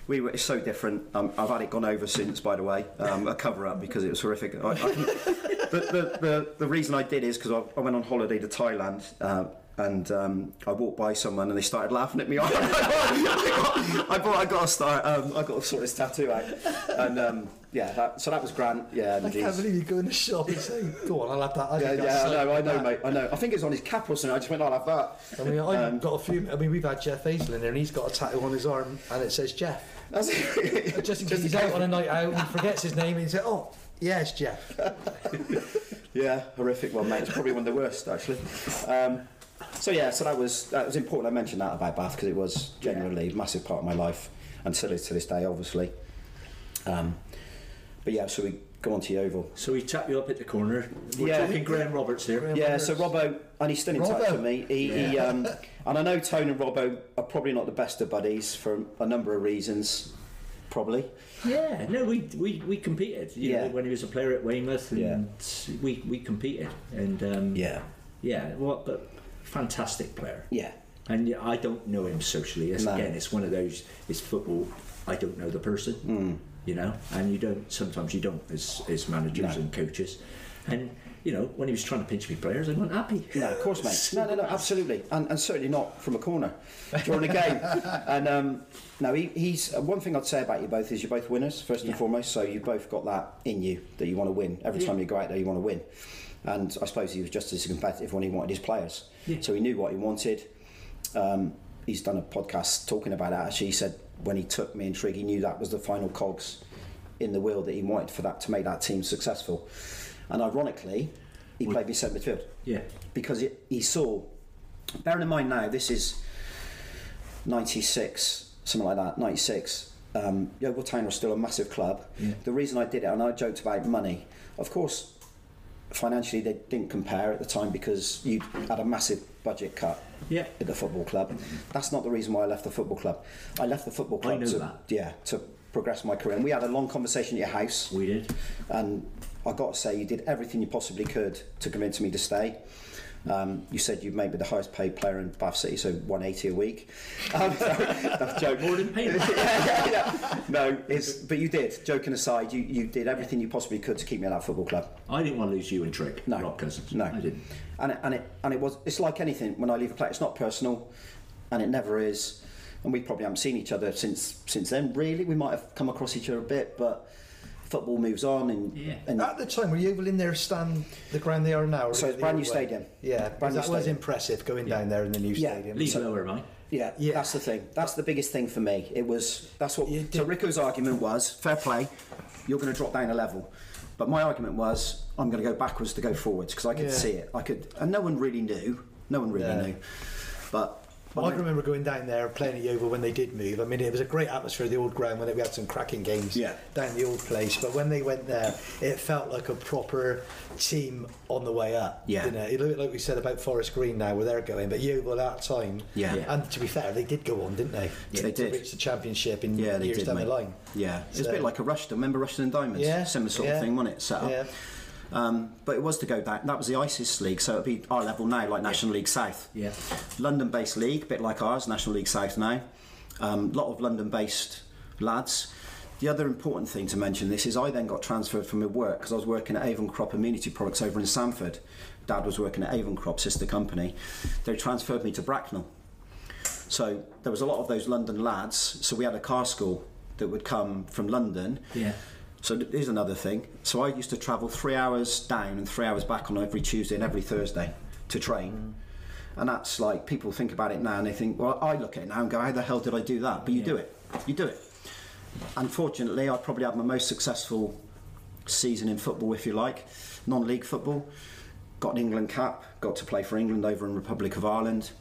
we were it's so different. Um, I've had it gone over since, by the way, um, a cover up because it was horrific. I, I the, the, the, the reason I did is because I, I went on holiday to Thailand. Uh, and um, I walked by someone and they started laughing at me. I thought I got, I got to start. Um, I got to sort this tattoo out, and um, yeah, that, so that was grand. Yeah, I and can't believe you go in the shop and say, "Go on, I'll have that." I yeah, yeah, I know, I know, bad. mate, I know. I think it's on his cap or something. I just went, I'll have that. I mean, I've Um, got a few. I mean, we've had Jeff Hazel in there, and he's got a tattoo on his arm, and it says Jeff. That's it. Just in case he's out on a night out, and he forgets his name, and he says, "Oh, yeah, it's Jeff." Yeah, horrific one, mate. It's probably one of the worst, actually. Um, so yeah, so that was that was important. I mentioned that about Bath because it was genuinely a massive part of my life, and still is to this day, obviously. Um, but yeah, so we go on to Yeovil. So we tapped you up at the corner. We're Yeah. talking Graham Roberts here. Graham Yeah, so Robbo, and he's still in touch with me. He, he, um, and I know Tone and Robbo are probably not the best of buddies for a number of reasons, probably. Yeah, no, we we, we competed. You Yeah. know, when he was a player at Weymouth, and Yeah. we we competed, and um, Yeah, yeah, what But fantastic player. yeah, And yeah, I don't know him socially. It's, No. Again, it's one of those. It's football. I don't know the person. Hmm. You know, and you don't. Sometimes you don't as as managers No. and coaches. And you know, when he was trying to pinch me players, I wasn't happy. No, of course, mate. No, no, no, absolutely, and, and certainly not from a corner during a game. and um, no, he, he's uh, one thing I'd say about you both is you're both winners first and Yeah. foremost. So you've both got that in you that you want to win. Every time you go out there, you want to win. And I suppose he was just as competitive when he wanted his players. Yeah. So he knew what he wanted. Um, he's done a podcast talking about that. Actually, he said when he took me and Trig, he knew that was the final cogs in the wheel that he wanted for that to make that team successful. And ironically, he played me centre midfield Yeah. because it, he saw. Bearing in mind now, this is '96, something like that. '96. Um, Yeovil Town was still a massive club. Yeah. The reason I did it, and I joked about money. Of course, financially they didn't compare at the time because you had a massive budget cut Yeah. at the football club. That's not the reason why I left the football club. I left the football club to that. yeah to progress my career. And we had a long conversation at your house We did. and I got to say you did everything you possibly could to convince me to stay. Um, you said you'd make me the highest paid player in Bath City, so 180 a week. Um, that's joke. More than paid. yeah, yeah. No, it's, but you did. Joking aside, you, you did everything you possibly could to keep me at that football club. I didn't want to lose you and Trick. No. Rock Cousins. No. I didn't. And it, and it and it was it's like anything when I leave a place it's not personal and it never is and we probably haven't seen each other since since then really we might have come across each other a bit but football moves on and Yeah. and At the time, were you able in there stand the ground they are now? So it's brand new way? stadium. Yeah, Brand new that was stadium. impressive going down there in the new Yeah. stadium. Leave So- lower, mine. yeah, Yeah. that's the thing that's the biggest thing for me it was that's what You so did- Rico's argument was fair play you're going to drop down a level but my argument was I'm going to go backwards to go forwards because I could Yeah. see it I could and no one really knew no one really Yeah. knew but Well, I can remember going down there playing at Yeovil when they did move. I mean, it was a great atmosphere at the old ground when we had some cracking games Yeah. down the old place. But when they went there, it felt like a proper team on the way up. Yeah. Didn't it? It looked like we said about Forest Green now, where they're going. But Yeovil at that time, Yeah. Yeah. and to be fair, they did go on, didn't they? Yeah, to, they to did. reach the championship in Yeah, they years did, down mate. the line. Yeah, it's a bit like a Rushden. Remember Rushden and Diamonds? Yeah, Similar sort yeah. of thing, wasn't it? Set up. Yeah. Um, but it was to go down. That was the Isthmian League, so it'd be our level now, like National League South. Yeah. London-based league, a bit like ours, National League South now. A um, lot of London-based lads. The other important thing to mention this is I then got transferred from my work because I was working at Avon Crop Immunity Products over in Sanford. Dad was working at Avon Crop, sister company. They transferred me to Bracknell. So there was a lot of those London lads. So we had a car school that would come from London. Yeah. So here's another thing. So I used to travel three hours down and three hours back on every Tuesday and every Thursday to train. And that's like people think about it now and they think, well, I look at it now and go, how the hell did I do that? But you Yeah. do it. You do it. Unfortunately, I probably had my most successful season in football, if you like, non-league football. Got an England cap, got to play for England over in Republic of Ireland,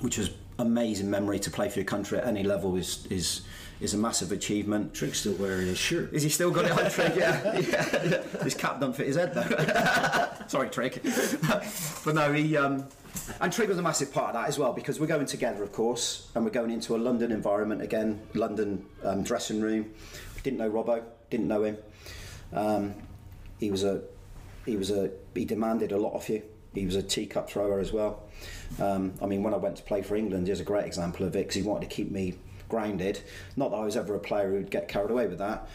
which was amazing memory to play for your country at any level is is is a massive achievement. Trick's still wearing his shirt. Is he still got it on Trick? Yeah, yeah. His cap don't fit his head though. Sorry, Trick. but no, he um, and Trick was a massive part of that as well because we're going together, of course, and we're going into a London environment again, London um, dressing room. We didn't know Robbo, didn't know him. Um, he was a he was a he demanded a lot of you. He was a teacup thrower as well. Um, I mean, when I went to play for England, here's a great example of it because he wanted to keep me grounded. Not that I was ever a player who'd get carried away with that.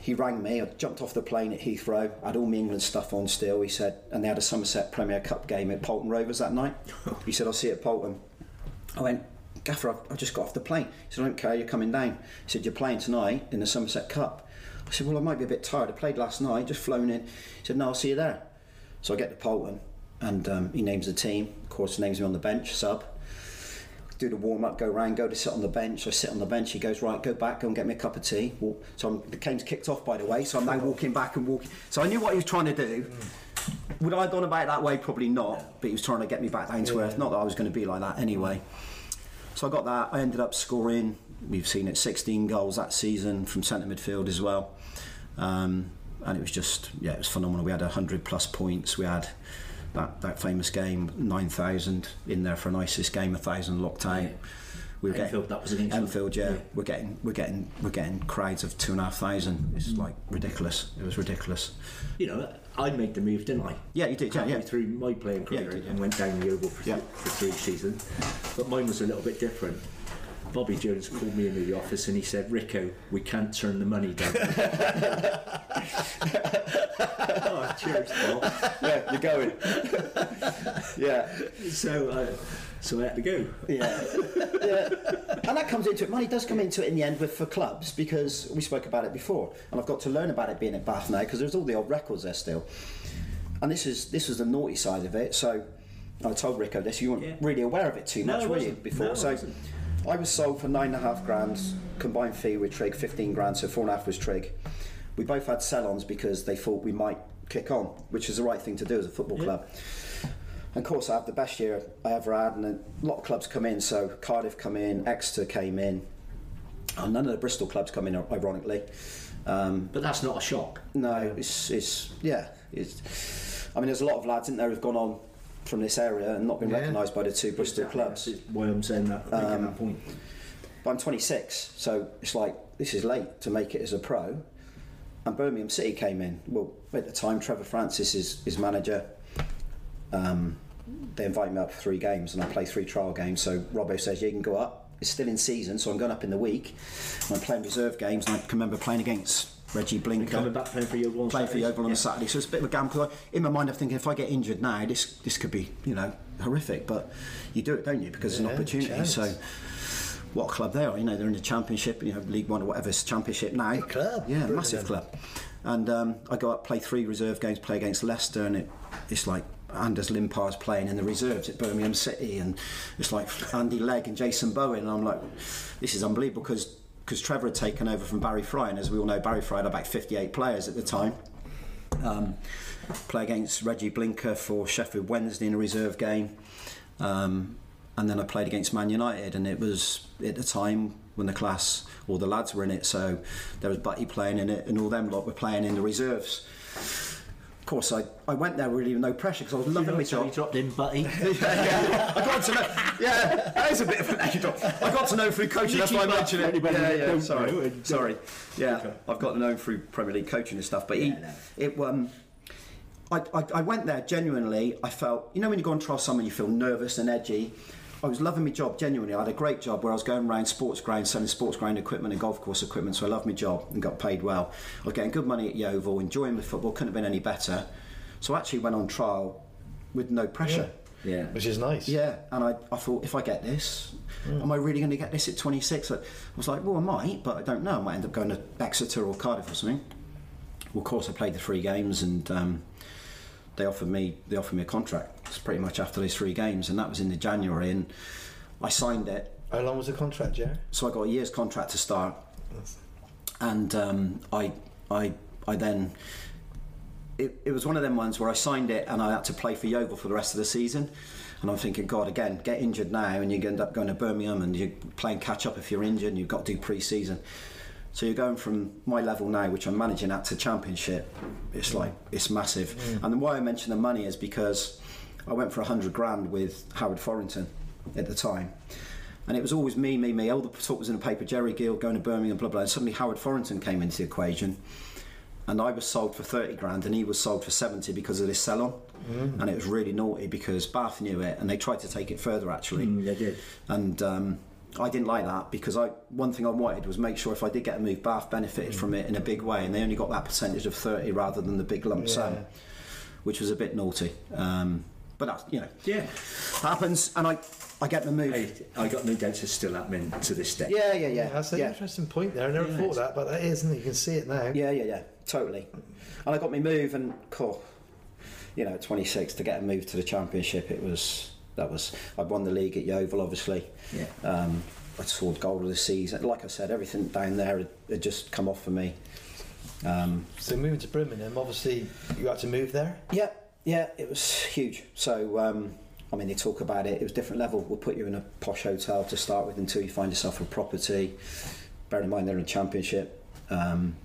He rang me. I jumped off the plane at Heathrow. I had all my England stuff on still. He said, and they had a Somerset Premier Cup game at Paulton Rovers that night. He said, "I'll see you at Paulton." I went, Gaffer, I've, I've just got off the plane. He said, I don't care, you're coming down. He said, You're playing tonight in the Somerset Cup. I said, Well, I might be a bit tired. I played last night, just flown in. He said, No, I'll see you there. So I get to Paulton and um, he names the team. Of course, names me on the bench, sub. Do the warm up, go round, go to sit on the bench. I sit on the bench. He goes, Right, go back, go and get me a cup of tea. Walk. So I'm, the game's kicked off, by the way. So I'm now walking back and walking. So I knew what he was trying to do. Would I have gone about it that way? Probably not. But he was trying to get me back down to earth. Not that I was going to be like that anyway. So I got that. I ended up scoring. We've seen it 16 goals that season from centre midfield as well, um, and it was just yeah, it was phenomenal. We had 100 plus points. We had that, that famous game 9,000 in there for an Isthmian game, a thousand locked out. We were Enfield, that was against Enfield, yeah. yeah. We're getting we're getting we're getting crowds of two and a half thousand. It's mm. like ridiculous. It was ridiculous. You know, I made the move, didn't I? Yeah, you did. Yeah, yeah. through my playing Yeah, career did, yeah. and went down the oval for, Yeah. th- for three seasons. But mine was a little bit different. Bobby Jones called me into the office and he said, Rico, we can't turn the money down. oh, cheers, Paul. yeah, you're going. yeah. So, uh, so I had to go. Yeah. yeah. And that comes into it. Money does come into it in the end with for clubs because we spoke about it before, and I've got to learn about it being at Bath now because there's all the old records there still. And this is this is the naughty side of it. So I told Rico this. You weren't Yeah. really aware of it too much, I were you? Before, No, I so wasn't. I was sold for nine and a half grand combined fee with Trig, fifteen grand, so four and a half was Trig. We both had sell-ons because they thought we might kick on, which is the right thing to do as a football club. And of course, I had the best year I ever had, and a lot of clubs come in. So Cardiff come in, Exeter came in, and none of the Bristol clubs come in, ironically. Um, But that's not a shock. no, it's, it's yeah. It's, I mean, there's a lot of lads in there who've gone on from this area and not been Yeah. recognised by the two Bristol clubs. That's why I'm saying that, Um, that point. But I'm 26, so it's like this is late to make it as a pro. And Birmingham City came in. Well, at the time, Trevor Francis is his manager. Um, they invited me up for three games, and I play three trial games. So Robbo says, "Yeah, you can go up." It's still in season, so I'm going up in the week. And I'm playing reserve games, and I can remember playing against Regi Blinker Coming back playing for Yeovil playing for. Yeovil on Yeah. a Saturday. So it's a bit of a gamble. In my mind, I'm thinking if I get injured now, this this could be you know horrific. But you do it, don't you? Because it's an opportunity. chance. So what club they are? You know, they're in the Championship. And you know, League One or whatever it's Championship now. Big club, Yeah, Birmingham. massive club. And um, I go up, play three reserve games, play against Leicester, and it, it's like Anders Limpar's playing in the reserves at Birmingham City, and it's like Andy Legg and Jason Bowen, and I'm like, this is unbelievable because because Trevor had taken over from Barry Fry, and as we all know, Barry Fry had about 58 players at the time. Um, play against Regi Blinker for Sheffield Wednesday in a reserve game. Um, and then I played against Man United, and it was at the time when the class, all the lads were in it. So there was Butty playing in it, and all them lot were playing in the reserves. Course, I, I went there really with no pressure because I was loving my So he dropped in, Butty. yeah, I got to know. Yeah, that is a bit of an anecdote. I got to know through coaching. That's why I mentioned it. Yeah, yeah. Sorry, sorry. Yeah, Okay. I've got to know through Premier League coaching and stuff. But he, Yeah, no. it um, I, I, I went there genuinely. I felt, you know, when you go and trial someone, you feel nervous and edgy. I was loving my job genuinely. I had a great job where I was going around sports grounds selling sports ground equipment and golf course equipment. So I loved my job and got paid well. I was getting good money at Yeovil, enjoying the football. Couldn't have been any better. So I actually went on trial with no pressure. Yeah. Which is nice. Yeah, and I, I thought if I get this, am I really going to get this at 26? I was like, well, I might, but I don't know. I might end up going to Exeter or Cardiff or something. Well, of course, I played the three games, and um, they offered me they offered me a contract. It's pretty much after those three games, and that was in the January, and I signed it. How long was the contract, Jerry? So I got a year's contract to start, and um, I I I then. It, it was one of them ones where I signed it and I had to play for Yeovil for the rest of the season. And I'm thinking, God, again, get injured now and you end up going to Birmingham and you're playing catch up if you're injured and you've got to do pre season. So you're going from my level now, which I'm managing at, to championship. It's like, it's massive. And then why I mention the money is because I went for 100 grand with Howard Forinton at the time. And it was always me, me, me. All the talk was in the paper, Jerry Gill going to Birmingham, blah, blah. And suddenly Howard Forinton came into the equation. And I was sold for 30 grand and he was sold for 70 because of this sell on. And it was really naughty because Bath knew it and they tried to take it further actually. Mm, they did. And um, I didn't like that because I one thing I wanted was make sure if I did get a move, Bath benefited from it in a big way, and they only got that percentage of thirty rather than the big lump sum, which was a bit naughty. Um, but that's you know Yeah. happens, and I I get the move. Hey, I got no doubts it's still happening to this day. Yeah, yeah, yeah. That's an yeah. interesting point there. I never Yeah, thought that, but that is, isn't it? You can see it now. Yeah, yeah, yeah, totally. And I got me move, and cool. You know, at 26 to get a move to the championship, it was that was. I won the league at Yeovil, obviously. Yeah. Um, I scored goal of the season. Like I said, everything down there had, had just come off for me. Um, So moving to Birmingham, obviously you had to move there. yeah, yeah, it was huge. So, um, I mean, they talk about it. It was a different level. We'll put you in a posh hotel to start with until you find yourself a property. Bearing in mind they're in championship. Um,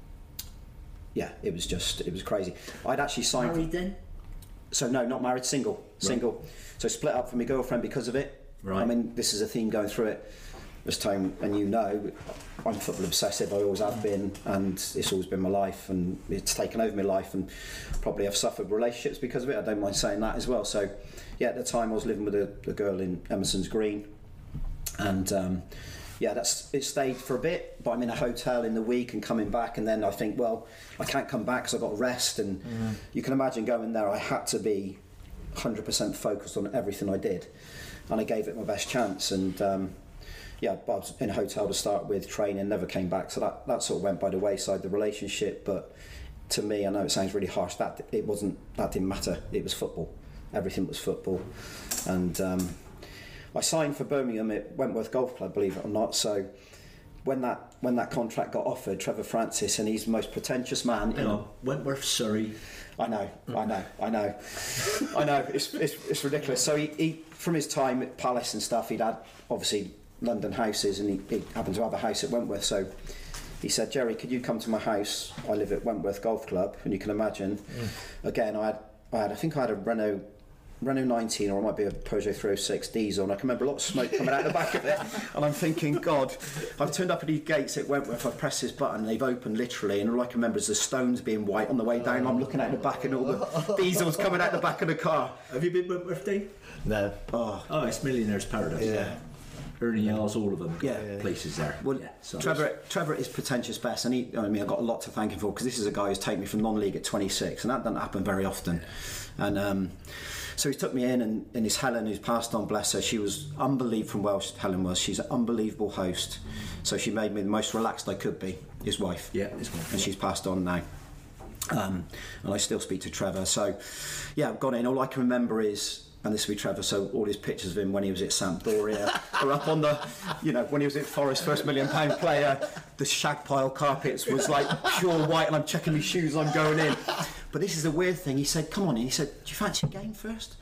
yeah, it was just it was crazy. I'd actually signed. Married then? So no, not married, single, single. So split up from my girlfriend because of it. Right. I mean, this is a theme going through it this time, and you know, I'm football obsessive. I always have been, and it's always been my life, and it's taken over my life, and probably I've suffered relationships because of it. I don't mind saying that as well. So, yeah, at the time I was living with a, a girl in Emerson's Green, and. Um, yeah, that's it stayed for a bit, but I'm in a hotel in the week and coming back, and then I think, well, I can't come back because I've got to rest, and you can imagine going there. I had to be 100% focused on everything I did, and I gave it my best chance. And um, yeah, I was in a hotel to start with, training, never came back, so that that sort of went by the wayside. The relationship, but to me, I know it sounds really harsh. That it wasn't. That didn't matter. It was football. Everything was football, and. Um, I signed for Birmingham at Wentworth Golf Club, believe it or not. So when that when that contract got offered, Trevor Francis, and he's the most pretentious man. Hang on. Wentworth, Surrey. I know, I know, I know, I know. It's, it's, it's ridiculous. So he, he, from his time at Palace and stuff, he'd had obviously London houses, and he, he happened to have a house at Wentworth. So he said, Jerry, could you come to my house? I live at Wentworth Golf Club, and you can imagine. Mm. Again, I had, I had, I think I had a Renault. Renault 19 or it might be a Peugeot 306 diesel and I can remember a lot of smoke coming out the back of it and I'm thinking God I've turned up at these gates at Wentworth I've pressed this button they've opened literally and all I can remember is the stones being white on the way down I'm looking at the back and all the diesels coming out the back of the car Have you been Wentworth, Dave? No. oh Oh, it's Millionaire's Paradise. Yeah. Ernie Els, all of them. Yeah. Places there. Well, yeah, so Trevor, Trevor is pretentious best, and he, I mean, I've got a lot to thank him for because this is a guy who's taken me from non-league at 26, and that doesn't happen very often. And um, so he took me in, and, and his Helen, who's passed on, bless her, she was unbelievable from Welsh. Helen was. She's an unbelievable host. So she made me the most relaxed I could be. His wife. Yeah, his wife, And yeah. she's passed on now. Um, and I still speak to Trevor. So, yeah, I've gone in. All I can remember is, and this will be Trevor, so all his pictures of him when he was at Sampdoria are up on the, you know, when he was at Forest, first million pound player, the shag pile carpets was like pure white, and I'm checking my shoes, I'm going in. But this is the weird thing. He said, come on in. He said, do you fancy a game first?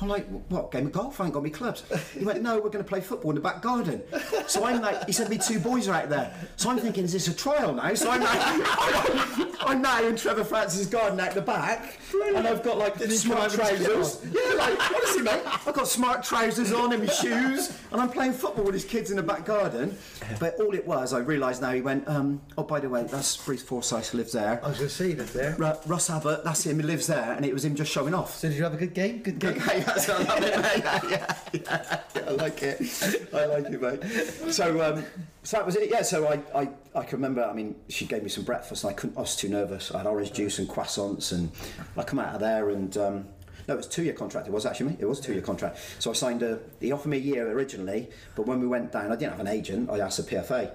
I'm like, what, game of golf? I ain't got me clubs. He went, no, we're going to play football in the back garden. So I'm like, he said, me two boys are out there. So I'm thinking, is this a trial now? So I'm like, I'm now in Trevor Francis' garden out the back. And I've got like smart trousers. Yeah, like, honestly, mate, I've got smart trousers on and my shoes. And I'm playing football with his kids in the back garden. But all it was, I realised now, he went, um, oh, by the way, that's Bruce Forsyth who lives there. I was going to say that there. Ru- Russ Abbott, that's him, he lives there. And it was him just showing off. So did you have a good game? Good game. Okay, that's I love it, mate. Yeah, yeah, I like it. I like it, mate. So, um, so that was it. Yeah. So I, I, I can remember. I mean, she gave me some breakfast, and I couldn't. I was too nervous. I had orange juice and croissants, and I come out of there, and um, no, it was a two-year contract. It was actually me. It was a two-year contract. So I signed a. He offered me a year originally, but when we went down, I didn't have an agent. I asked the PFA.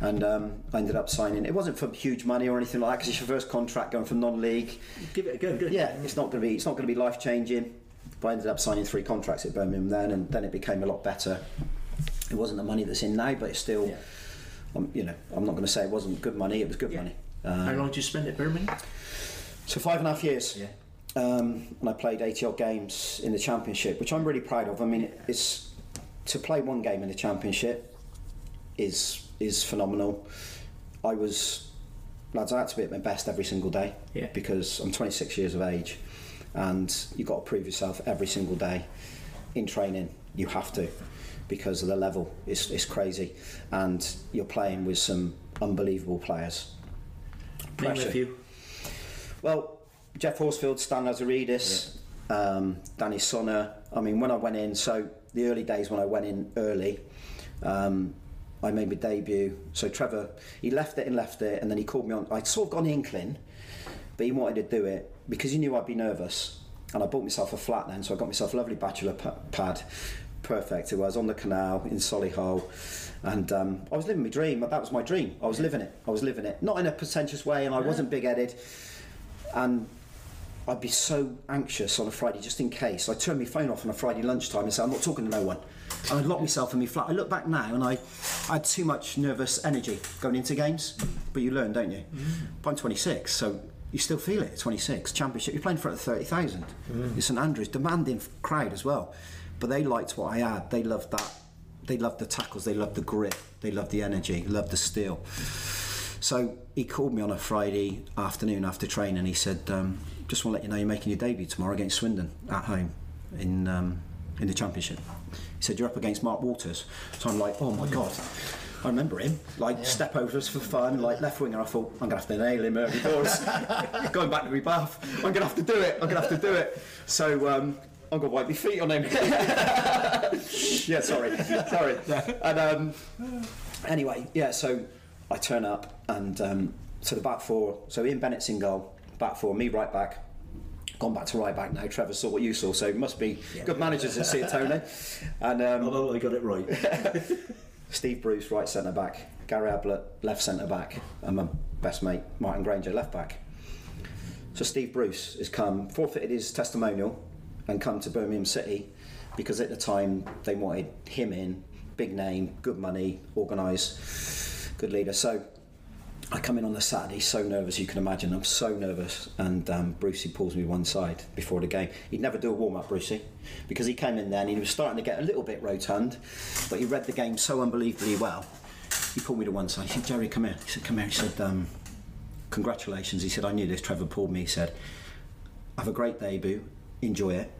And um, I ended up signing. It wasn't for huge money or anything like that because it's your first contract going from non-league. Give it a go. Good. Yeah, it's not going to be it's not going to be life changing. But I ended up signing three contracts at Birmingham then, and then it became a lot better. It wasn't the money that's in now, but it's still, Yeah. um, you know, I'm not going to say it wasn't good money. It was good Yeah. money. How Um, long did you spend at Birmingham? so five and a half years. Yeah. Um, and I played 80 odd games in the championship, which I'm really proud of. I mean, it's to play one game in the championship is is phenomenal. I was lads, I had to be at my best every single day Yeah. because I'm 26 years of age, and you've got to prove yourself every single day in training. You have to because of the level. It's it's crazy, and you're playing with some unbelievable players. Name a Pressure. few. Well, Geoff Horsfield, Stan Lazaridis, um, Danny Sonner. I mean, when I went in, so the early days when I went in early, Um, I made my debut. So Trevor, he left it and left it, and then he called me on. I'd sort of got an inkling, but he wanted to do it because you knew I'd be nervous. And I bought myself a flat then, so I got myself a lovely bachelor pa- pad. Perfect. It was on the canal in Solihull. And um, I was living my dream. That was my dream. I was living it. I was living it. Not in a pretentious way, and I wasn't big headed. And I'd be so anxious on a Friday just in case. I turned my phone off on a Friday lunchtime and said, I'm not talking to no one. And I'd lock myself in my flat. I look back now and I, I had too much nervous energy going into games. But you learn, don't you? But I'm 26, so you still feel it at 26. Championship, you're playing for 30,000. It's St Andrews, demanding crowd as well. But they liked what I had. They loved that. They loved the tackles, they loved the grit, they loved the energy, loved the steel. So he called me on a Friday afternoon after training. He said, um, "Just want to let you know you're making your debut tomorrow against Swindon at home in um, in the Championship." He said, "You're up against Mark Walters." So I'm like, "Oh my god." I remember him, like step overs for fun, like left winger. I thought I'm gonna have to nail him early doors. Going back to my bath, I'm gonna have to do it. I'm gonna have to do it. So um, I'm gonna wipe my feet on him. yeah, sorry, sorry. And um, anyway, yeah. So I turn up and um, to the back four. So Ian Bennett's in goal, back four. Me right back. Gone back to right back now. Trevor saw what you saw, so must be good managers at Tony. And um, Although I got it right. Steve Bruce, right centre back. Gary Ablett, left centre back. And my best mate, Martin Grainger, left back. So Steve Bruce has come, forfeited his testimonial and come to Birmingham City because at the time they wanted him in, big name, good money, organised, good leader. So I come in on the Saturday, so nervous you can imagine. I'm so nervous, and um, Brucey pulls me one side before the game. He'd never do a warm up, Brucey, because he came in there and he was starting to get a little bit rotund, but he read the game so unbelievably well. He pulled me to one side. He said, "Jerry, come here." He said, "Come here." He said, um, "Congratulations." He said, "I knew this." Trevor pulled me. He said, "Have a great debut. Enjoy it."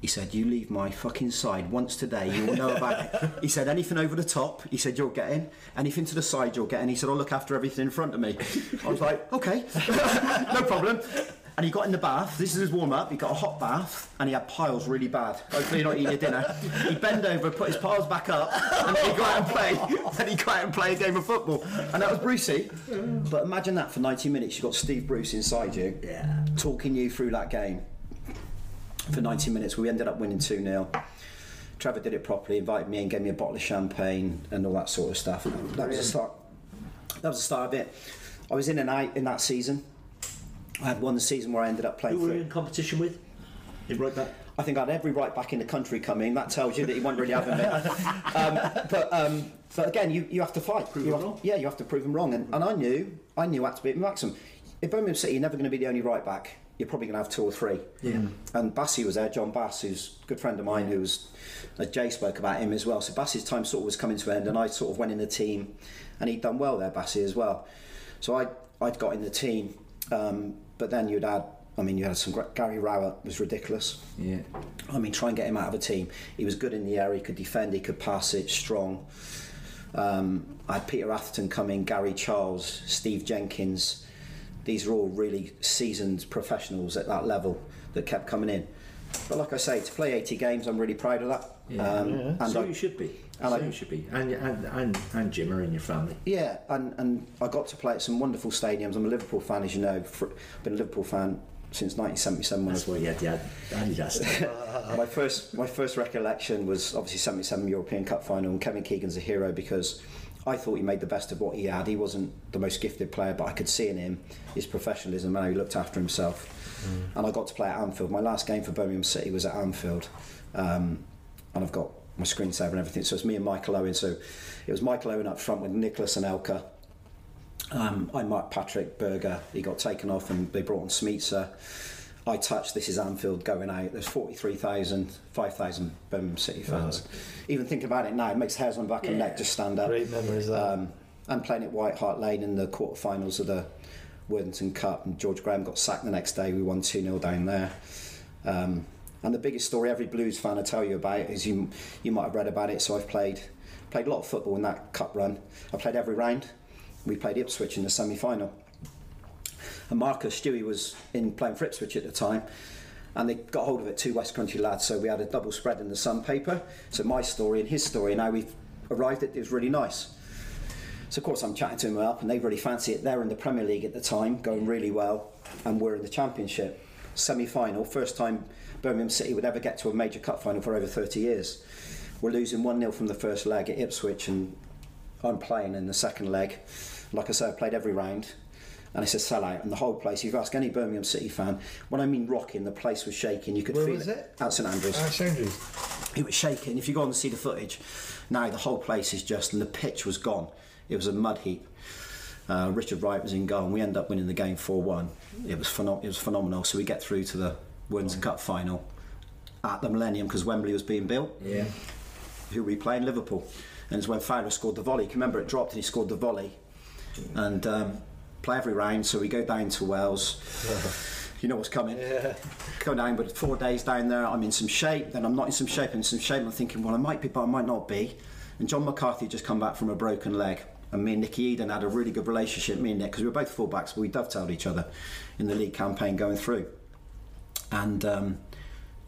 He said, You leave my fucking side once today, you'll know about it. He said, Anything over the top, he said, You're getting. Anything to the side, you're getting. He said, I'll look after everything in front of me. I was like, Okay, no problem. And he got in the bath, this is his warm up, he got a hot bath, and he had piles really bad. Hopefully, you're not eating your dinner. He bent over, put his piles back up, and then he go out and play. Then he go out and play a game of football. And that was Brucey. But imagine that for 90 minutes, you've got Steve Bruce inside you, Yeah. talking you through that game for 90 minutes. We ended up winning 2 0. Trevor did it properly, invited me in, gave me a bottle of champagne and all that sort of stuff. That was the start. That was the start of it. I was in and out in that season. I had one season where I ended up playing Who were for. you in competition with? In right back? I think I had every right back in the country coming. That tells you that he wasn't really having me. Um, but um, but again, you, you have to fight. Prove you them have, wrong. Yeah, you have to prove them wrong. And, and I knew I knew I had to beat Maxim. In Birmingham City, you're never going to be the only right back. You're probably going to have two or three. Yeah. And Bassy was there, Jon Bass, who's a good friend of mine, who was, as Jay spoke about him as well. So Bassy's time sort of was coming to an end, and I sort of went in the team, and he'd done well there, Bassy as well. So I I'd got in the team, um, but then you'd add, I mean, you had some great, Gary Rowett was ridiculous. Yeah. I mean, try and get him out of a team. He was good in the air. He could defend. He could pass it strong. Um, I had Peter Atherton come in, Gary Charles, Steve Jenkins. These are all really seasoned professionals at that level that kept coming in. But like I say, to play 80 games, I'm really proud of that. Yeah. Um, And so I, you should be. and so I- you should be. And, and, and, and Jimmer and your family. yeah, and, and I got to play at some wonderful stadiums. I'm a Liverpool fan, as you know. For, been a Liverpool fan since 1977 when I That's why you had the Adidas. my first my first recollection was obviously 77 European Cup final and Kevin Keegan's a hero because I thought he made the best of what he had. He wasn't the most gifted player, but I could see in him his professionalism and how he looked after himself. And I got to play at Anfield. My last game for Birmingham City was at Anfield, um, and I've got my screensaver and everything. So it's me and Michael Owen. So it was Michael Owen up front with Nicolas Anelka. Um, I marked Patrick Berger. He got taken off, and they brought on Smicer. I touched. This is Anfield going out. There's 43,000, 5,000 Birmingham City fans. Even thinking about it now, it makes hairs on the back of the neck just stand up. Great memories. Um, and playing at White Hart Lane in the quarterfinals of the Worthington Cup, and George Graham got sacked the next day. We won 2 0 down there. Um, and the biggest story every Blues fan will tell you about is you you might have read about it. So I've played played a lot of football in that cup run. I played every round. We played Ipswich in the semi final. And Marcus Stewart was in playing for Ipswich at the time. And they got hold of it, two West Country lads. So we had a double spread in the Sun paper. So my story and his story. Now we've arrived, it, it was really nice. So of course I'm chatting to them up, and they really fancy it. They're in the Premier League at the time, going really well, and we're in the Championship semi-final. First time Birmingham City would ever get to a major cup final for over 30 years. We're losing one 0 from the first leg at Ipswich, and I'm playing in the second leg. Like I said, I played every round. And it's a sellout, and the whole place. If you ask any Birmingham City fan, when I mean rocking, the place was shaking. You could Where feel was it? At St Andrews. Ah, Sanders. It was shaking. If you go on and see the footage, now the whole place is just, and the pitch was gone. It was a mud heap. Uh, Richard Wright was in goal, and we end up winning the game 4 1. It was, phenom- it was phenomenal. So we get through to the Women's Cup final at the Millennium because Wembley was being built. Yeah. Who were we playing? Liverpool. And it's when Fowler scored the volley. You can remember it dropped and he scored the volley. And um, play every round, so we go down to Wales. You know what's coming. Yeah. Go down, but four days down there, I'm in some shape. Then I'm not in some shape. I'm in some shape. I'm thinking, well, I might be, but I might not be. And Jon McCarthy had just come back from a broken leg, and me and Nicky Eaden had a really good relationship. Me and Nick, because we were both fullbacks, but we dovetailed each other in the league campaign going through. And um,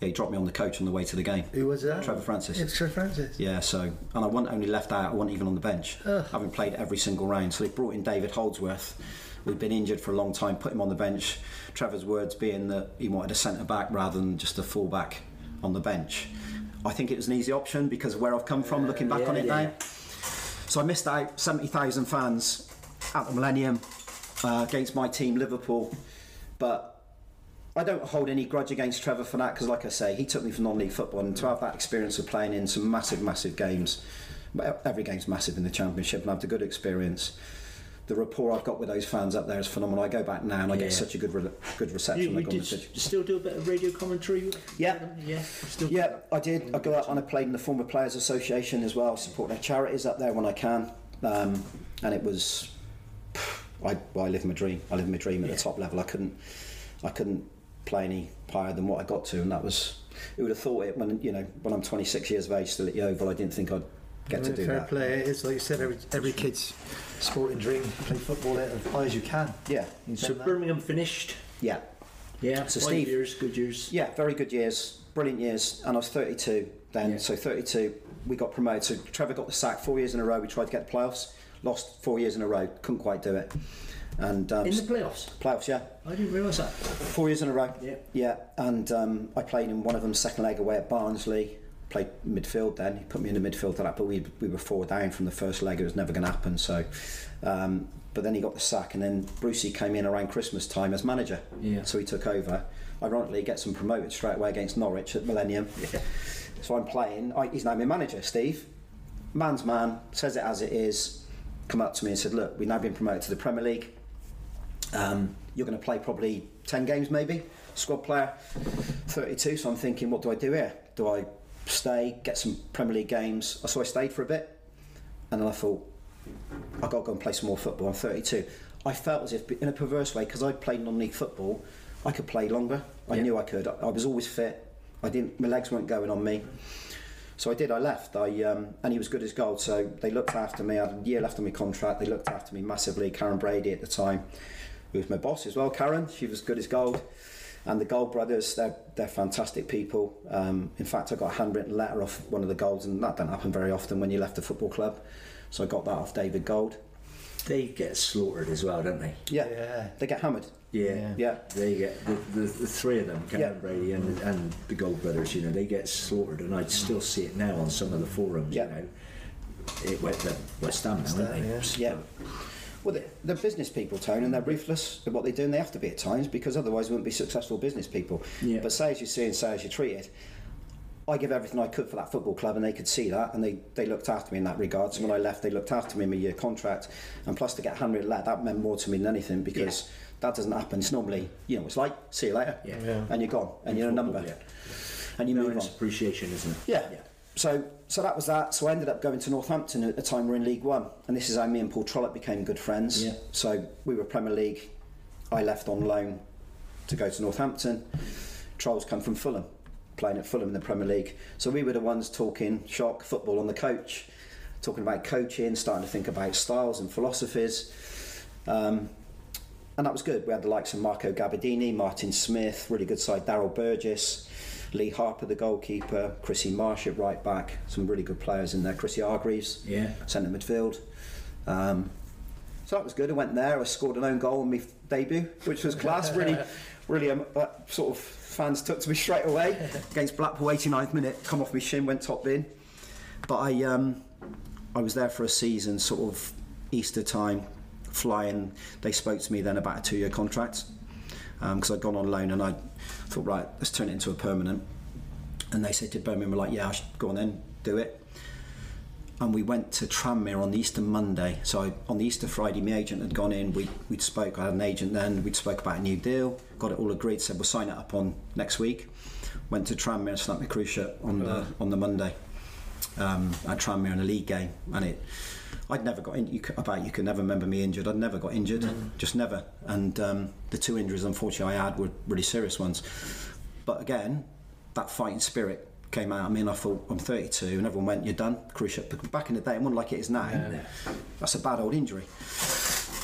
yeah, he dropped me on the coach on the way to the game. Who was that? Trevor Francis. It's Trevor Francis. Yeah, so and I wasn't only left out, I wasn't even on the bench, Ugh. having played every single round. So they brought in David Holdsworth. We'd been injured for a long time, put him on the bench. Trevor's words being that he wanted a centre back rather than just a full back on the bench. I think it was an easy option because where I've come from, looking back yeah, on it yeah. now. So I missed out 70,000 fans at the Millennium uh, against my team, Liverpool. But I don't hold any grudge against Trevor for that because, like I say, he took me from non-league football, and to have that experience of playing in some massive, massive games. Every game's massive in the Championship, and I've had a good experience. The rapport I've got with those fans up there is phenomenal. I go back now and I Yeah. get such a good, re- good reception. you when I did the still do a bit of radio commentary? Yeah. Yeah. Still Yeah, I did. I go out and I played in the Former Players Association as well. Support their charities up there when I can, um, and it was. I, well, I live my dream. I live my dream at Yeah. the top level. I couldn't, I couldn't play any higher than what I got to, and that was. Who would have thought it when you know when I'm 26 years of age, still at the Oval? I didn't think I'd get to do Fair that. play. It's like you said, every, every kid's sporting dream. Play football at as high as you can. Yeah, You've So done that. Birmingham finished. yeah, Yeah. So five Steve- years, good years. yeah. Very good years, brilliant years, and I was 32 then. Yeah. So 32, we got promoted. So Trevor got the sack four years in a row. We tried to get the playoffs, lost four years in a row, couldn't quite do it, and um, In the playoffs. playoffs, yeah, I didn't realise that. four years in a row. Yeah. Yeah, and um, I played in one of them second leg away at Barnsley. Played midfield then. He put me in the midfield for that, but we we were four down from the first leg. It was never going to happen. So, um, but then he got the sack, and then Brucey came in around Christmas time as manager. Yeah. So he took over. Ironically, he gets him promoted straight away against Norwich at Millennium. Yeah. So I'm playing. I, he's now my manager, Steve. Man's man says it as it is. Come up to me and said, "Look, we've now been promoted to the Premier League. Um, you're going to play probably 10 games, maybe. Squad player, 32. So I'm thinking, what do I do here? Do I stay, get some Premier League games? So I stayed for a bit, and then I thought, I've got to go and play some more football. I'm 32. I felt as if, in a perverse way, because I played non-league football, I could play longer. I Yeah. knew I could. I, I was always fit. I didn't. My legs weren't going on me. So I did. I left. I um, and he was good as gold. So they looked after me. I had a year left on my contract. They looked after me massively. Karren Brady at the time, who was my boss as well. Karren, she was good as gold. And the Gold brothers, they're they're fantastic people. Um, in fact, I got a handwritten letter off one of the Golds, and that don't happen very often when you left a football club. So I got that off David Gold. They get slaughtered as well, don't they? Yeah, Yeah. they get hammered. Yeah. Yeah, They get the, the, the three of them, Cameron Yeah. Brady and, and the Gold Brothers. You know, they get slaughtered, and I still see it now on some of the forums. Yeah. You know, it went to West Ham now, West aren't Ham, they? yeah. yeah. Well, they- they're business people, Tone, and they're ruthless at what they do, and they have to be at times because otherwise, they wouldn't be successful business people. Yeah. But say as you see and say as you treat it, I give everything I could for that football club, and they could see that, and they, they looked after me in that regard. So when I left, they looked after me in my year contract, and plus to get Henry letter, that meant more to me than anything because that doesn't happen. It's normally, you know, it's like see you later, Yeah. Yeah. and you're gone, and you're a number, Yeah. and you No, move on. appreciation, isn't it? Yeah. yeah. So so that was that. So I ended up going to Northampton at the time we we're in League One, and this is how me and Paul Trollope became good friends. Yeah. So we were Premier League. I left on loan to go to Northampton. Trolls come from Fulham, playing at Fulham in the Premier League. So we were the ones talking shock football on the coach, talking about coaching, starting to think about styles and philosophies. Um, and that was good. We had the likes of Marco Gabbiadini, Martin Smith, really good side, Daryl Burgess. Lee Harper, the goalkeeper, Chrissy Marsh at right back, some really good players in there. Chrissy Hargreaves, Yeah. centre midfield. Um, so that was good. I went there. I scored an own goal in my debut, which was class. Really, really, um, sort of fans took to me straight away against Blackpool. 89th minute, come off my shin, went top in. But I, um, I was there for a season, sort of Easter time, flying. They spoke to me then about a two-year contract because I'd gone on loan and I thought, right, let's turn it into a permanent. And they said to Birmingham, we're like, yeah, I should go on then, do it and we went to Tranmere on the Easter Monday. So I, on the Easter Friday, my agent had gone in. We we'd spoke. I had an agent then. We'd spoke about a new deal. Got it all agreed. Said we'll sign it up on next week. Went to Tranmere and snapped my cruciate on the on the Monday. Um, at Tranmere in a league game, and it. I'd never got in. You about you could never remember me injured. I'd never got injured, just never. And um, the two injuries, unfortunately, I had were really serious ones. But again, that fighting spirit came out. I mean, I thought I'm 32, and everyone went, "You're done." Cruciate. Back in the day, it wasn't like it is now. That's a bad old injury.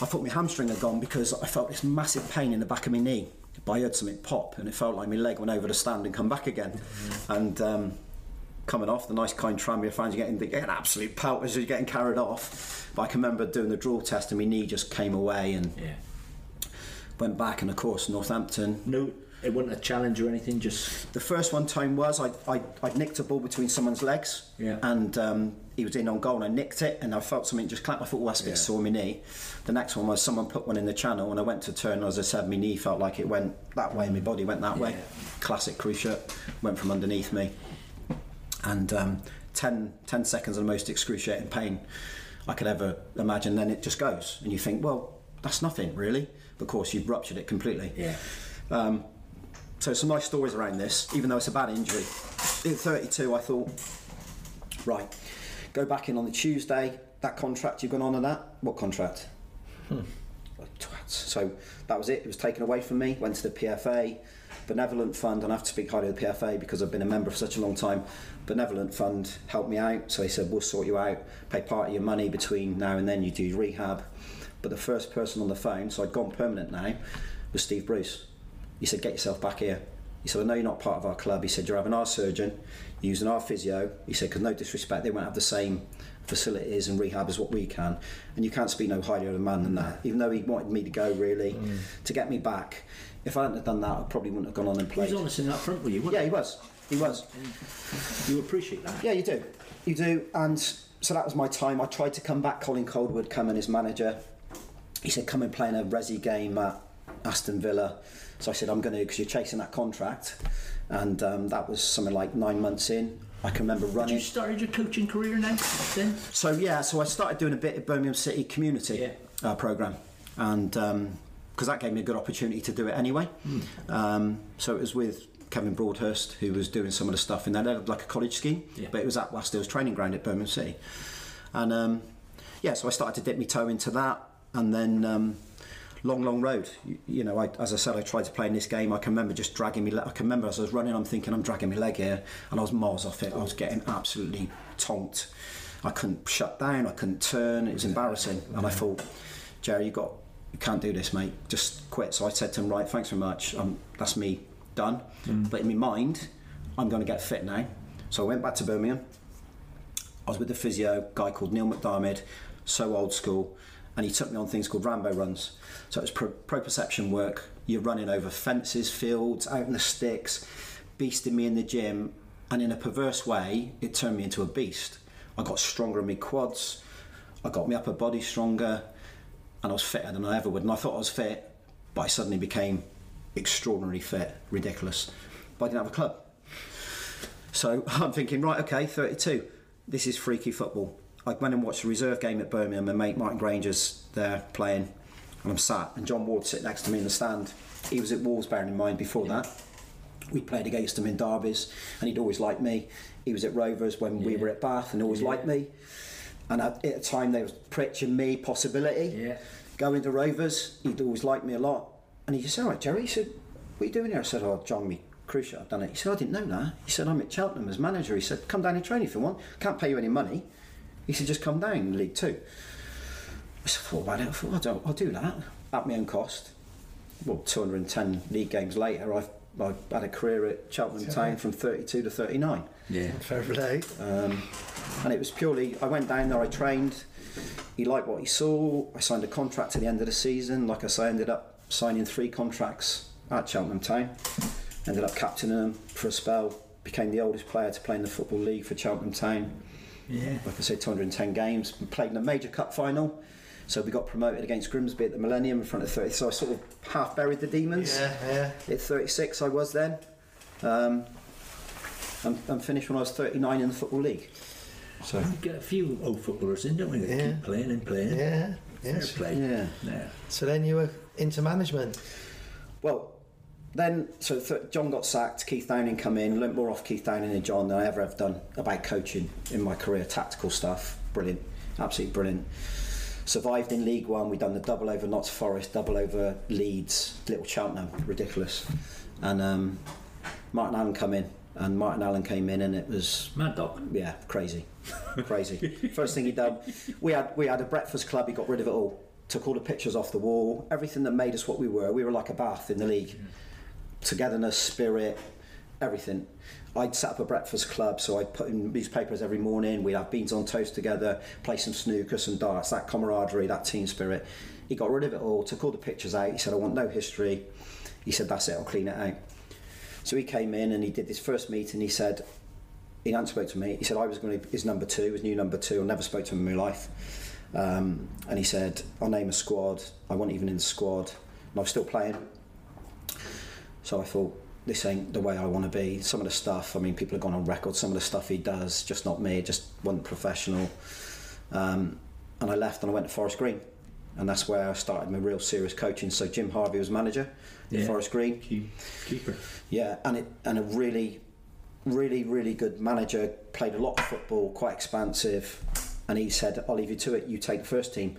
I thought my hamstring had gone because I felt this massive pain in the back of my knee. But I heard something pop, and it felt like my leg went over the stand and come back again. And um, coming off, the nice kind Tranmere fans, you're getting, you're getting absolute pelt as you're getting carried off. But I can remember doing the draw test, and my knee just came away and Yeah. went back. And of course, Northampton No, it wasn't a challenge or anything. Just The first one time was I I I'd nicked a ball between someone's legs, Yeah. and um, he was in on goal, and I nicked it, and I felt something just clap. I thought, well, that's a bit Yeah. sore my knee. The next one was someone put one in the channel, and I went to turn. As I said, my knee felt like it went that way, and my body went that way. Classic cruciate went from underneath me, and um, 10, 10 seconds of the most excruciating pain I could ever imagine. Then it just goes, and you think, well, that's nothing really. Of course, you've ruptured it completely. yeah. Um, so some nice stories around this, even though it's a bad injury. At 32, I thought, right, go back in on the Tuesday. That contract you've gone on and that. What contract? Twats. So that was it. It was taken away from me. Went to the PFA, benevolent fund, and I have to speak highly of the PFA because I've been a member for such a long time. Benevolent fund helped me out, so he said we'll sort you out, pay part of your money between now and then. You do rehab. But the first person on the phone, so I'd gone permanent now, was Steve Bruce. He said, get yourself back here. He said, I know you're not part of our club. He said, you're having our surgeon, you're using our physio. He said, because no disrespect, they won't have the same facilities and rehab as what we can. And you can't speak no higher of a man than that. Even though he wanted me to go, really, mm. to get me back. If I hadn't have done that, I probably wouldn't have gone on and played. He was honest in that front with you. Yeah, Wasn't he was. He was. You appreciate that. Yeah, you do. You do. And so that was my time. I tried to come back. Colin Calderwood, come in as manager. He said, come and play in a Resi game at Aston Villa. So I said, I'm going to, because you're chasing that contract. And um, that was something like nine months in. I can remember running. you started your coaching career now? Then So yeah, so I started doing a bit of Birmingham City community Yeah. uh, program, and because that gave me a good opportunity to do it anyway. Um, so it was with Kevin Broadhurst who was doing some of the stuff in there. They had like a college scheme, Yeah. but it was at Wast Hills training ground at Birmingham City, and um, yeah, so I started to dip my toe into that, and then. Um, Long, long road. You, you know, I, as I said, I tried to play in this game. I can remember just dragging me. Le- I can remember as I was running, I'm thinking I'm dragging my leg here, and I was miles off it. I was getting absolutely tonked. I couldn't shut down. I couldn't turn. It was embarrassing, and I thought, Jerry, you got, you can't do this, mate. Just quit. So I said to him, right, thanks very much. Um, that's me done. But in my mind, I'm going to get fit now. So I went back to Birmingham. I was with the physio guy called Neil McDiarmid, so old school, and he took me on things called Rambo runs. So it was pro- proprioception work. You're running over fences, fields, out in the sticks, beasting me in the gym, and in a perverse way, it turned me into a beast. I got stronger in my quads, I got my upper body stronger, and I was fitter than I ever would. And I thought I was fit, but I suddenly became extraordinarily fit, ridiculous. But I didn't have a club. So I'm thinking, right, okay, 32. This is freaky football. I went and watched a reserve game at Birmingham. and mate Martin Grainger's there playing, and I'm sat, and John Ward sitting next to me in the stand. He was at Wolves, bearing in mind before that. We played against him in derbies, and he'd always liked me. He was at Rovers when we were at Bath, and always Yeah. liked me. And at, at the time, they was preaching me possibility Yeah. going to Rovers. He'd always liked me a lot. And he just said, all right, Jerry, he said, what are you doing here? I said, oh, John, me crucial, I've done it. He said, I didn't know that. He said, I'm at Cheltenham as manager. He said, come down and train if you want. Can't pay you any money. He said, just come down in League Two. I said, thought about it. I thought, I'll do, I'll do that at my own cost. Well, 210 league games later, I've I had a career at Cheltenham Town from 32 to 39. Yeah. Fair play. Um, and it was purely, I went down there, I trained. He liked what he saw. I signed a contract at the end of the season. Like I say, I ended up signing three contracts at Cheltenham Town. Ended up captaining them for a spell. Became the oldest player to play in the Football League for Cheltenham Town. Yeah. Like I said, 210 games. Played in a major cup final. So we got promoted against Grimsby at the Millennium in front of 30. So I sort of half buried the demons. Yeah, yeah. At 36, I was then. Um, I'm, I'm finished when I was 39 in the Football League. So, We get a few old footballers in, don't we? That Yeah. keep playing and playing. Yeah. Yes. play. yeah. Yeah. So then you were into management. Well, then, so th- John got sacked, Keith Downing come in, learnt more off Keith Downing and John than I ever have done about coaching in my career, tactical stuff. Brilliant, absolutely brilliant. Survived in League One, we'd done the double over Notts Forest, double over Leeds, Little Cheltenham, ridiculous. And um, Martin Allen come in, and Martin Allen came in, and it was Mad Dog. yeah, crazy, crazy. First thing he done, we had we had a breakfast club. He got rid of it all. Took all the pictures off the wall. Everything that made us what we were. We were like a bath in the league. Togetherness, spirit, everything. I'd set up a breakfast club, so I'd put in newspapers every morning. We'd have beans on toast together, play some snooker, some darts. That camaraderie, that team spirit. He got rid of it all. Took all the pictures out. He said, "I want no history." He said, "That's it. I'll clean it out." So he came in and he did this first meeting. He said, he hadn't spoke to me. He said I was going to his number two, his new number two. I never spoke to him in my life. Um, and he said, I'll name a squad. I wasn't even in the squad, and I was still playing. So I thought, this ain't the way I want to be. Some of the stuff, I mean, people have gone on record. Some of the stuff he does, just not me. Just wasn't professional. Um, and I left and I went to Forest Green, and that's where I started my real serious coaching. So Jim Harvey was manager in Yeah. Forest Green. Keep, keeper. Yeah, and it and a really, really, really good manager. Played a lot of football, quite expansive, and he said, "I'll leave you to it. You take the first team."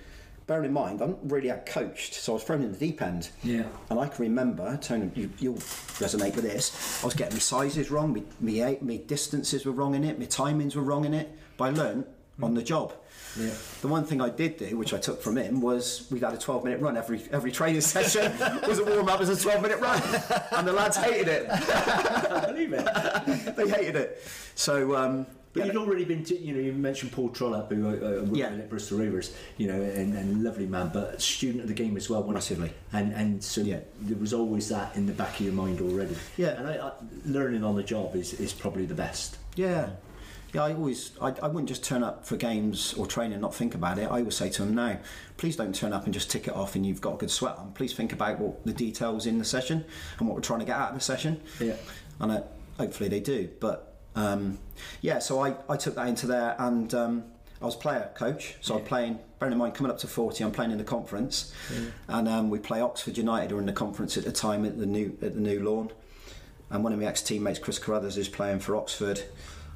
Bearing in mind, I'm really had coached, so I was thrown in the deep end. Yeah. And I can remember, Tony, you, you'll resonate with this. I was getting my sizes wrong, my, my, my distances were wrong in it, my timings were wrong in it. But I learned on the job. Yeah. The one thing I did do, which I took from him, was we'd had a 12 minute run every every training session was a warm up as a 12 minute run, and the lads hated it. I believe it. they hated it. So um, But you'd already been, to, you know, you mentioned Paul Trollope, who uh, uh, worked Yeah. at Bristol Rovers, you know, and, and lovely man, but student of the game as well. Massively. And and so Yeah. there was always that in the back of your mind already. Yeah. And I, I, learning on the job is, is probably the best. yeah, yeah. I always, I, I wouldn't just turn up for games or training and not think about it. I always say to them, now, please don't turn up and just tick it off and you've got a good sweat on. Please think about what the details in the session and what we're trying to get out of the session. Yeah. and uh, hopefully they do. But um, yeah, so I, I took that into there, and um, I was player coach. So I'm playing. Bearing in mind, coming up to forty, I'm playing in the conference, and um, we play Oxford United who are in the conference at the time at the new at the new lawn, and one of my ex teammates, Chris Carruthers, is playing for Oxford.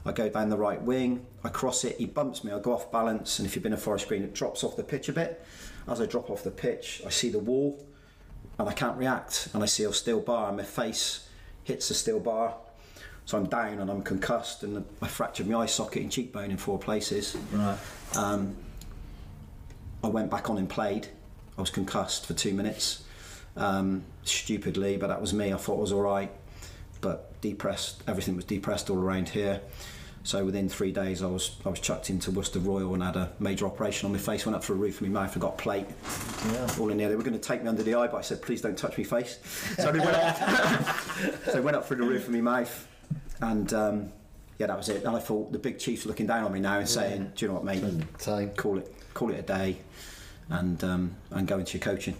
I go down the right wing, I cross it, he bumps me, I go off balance, and if you've been a Forest Green, it drops off the pitch a bit. As I drop off the pitch, I see the wall, and I can't react, and I see a steel bar, and my face hits the steel bar. So I'm down and I'm concussed, and I fractured my eye socket and cheekbone in four places. Right. Um, I went back on and played. I was concussed for two minutes, um, stupidly, but that was me. I thought I was all right, but depressed. Everything was depressed all around here. So within three days, I was I was chucked into Worcester Royal and had a major operation on my face. Went up through a roof of my mouth. I got a plate Yeah. all in there. They were going to take me under the eye, but I said, please don't touch me face. So they went up, so I went up through the roof of my mouth, and um, yeah, that was it. And I thought the big chief's looking down on me now and saying, do you know what, mate? Time. Call it, call it a day, and um, and go into your coaching.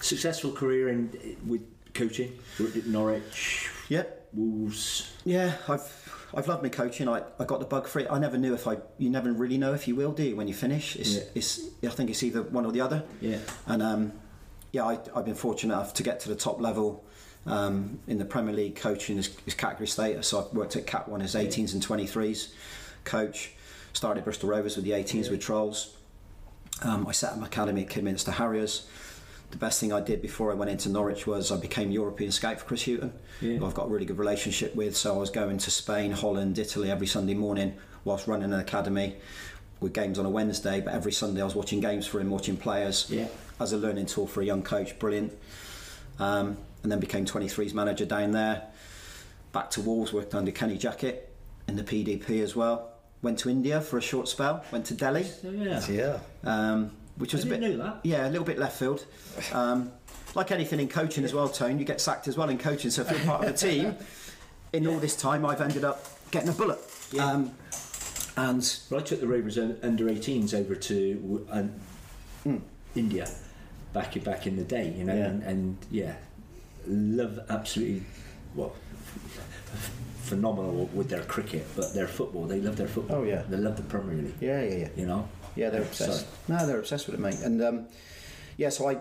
Successful career in with coaching. Worked at Norwich, Yep. Wolves. Yeah, I've I've loved my coaching. I, I got the bug for it. I never knew if I. You never really know if you will, do you? When you finish, it's Yeah. it's. I think it's either one or the other. Yeah. And um, yeah, I, I've been fortunate enough to get to the top level um, in the Premier League coaching is, is category status. So I've worked at Cat One as 18s and 23s coach. Started Bristol Rovers with the 18s with Trolls. Um, I set up an academy at Kidderminster Harriers. The best thing I did before I went into Norwich was I became European scout for Chris Hughton, Yeah. who I've got a really good relationship with. So I was going to Spain, Holland, Italy every Sunday morning whilst running an academy with games on a Wednesday. But every Sunday I was watching games for him, watching players Yeah. as a learning tool for a young coach. Brilliant. Um, and then became 23's manager down there. Back to Wolves, worked under Kenny Jackett in the PDP as well. Went to India for a short spell. Went to Delhi, yeah. Yeah. um, which was I a bit didn't know that. yeah, a little bit left field. Um, like anything in coaching as well, Tone, you get sacked as well in coaching. So if you're part of a team, in all this time, I've ended up getting a bullet. Yeah. Um, and Well, I took the Rovers under 18s over to uh, India back back in the day, you know, Yeah. And, and yeah, love absolutely well phenomenal with their cricket, but their football, they love their football. Oh, yeah. they love the Premier League. yeah, yeah, yeah. You know, Yeah, they're obsessed. Sorry. No, they're obsessed with it, mate. And um, yeah, so I,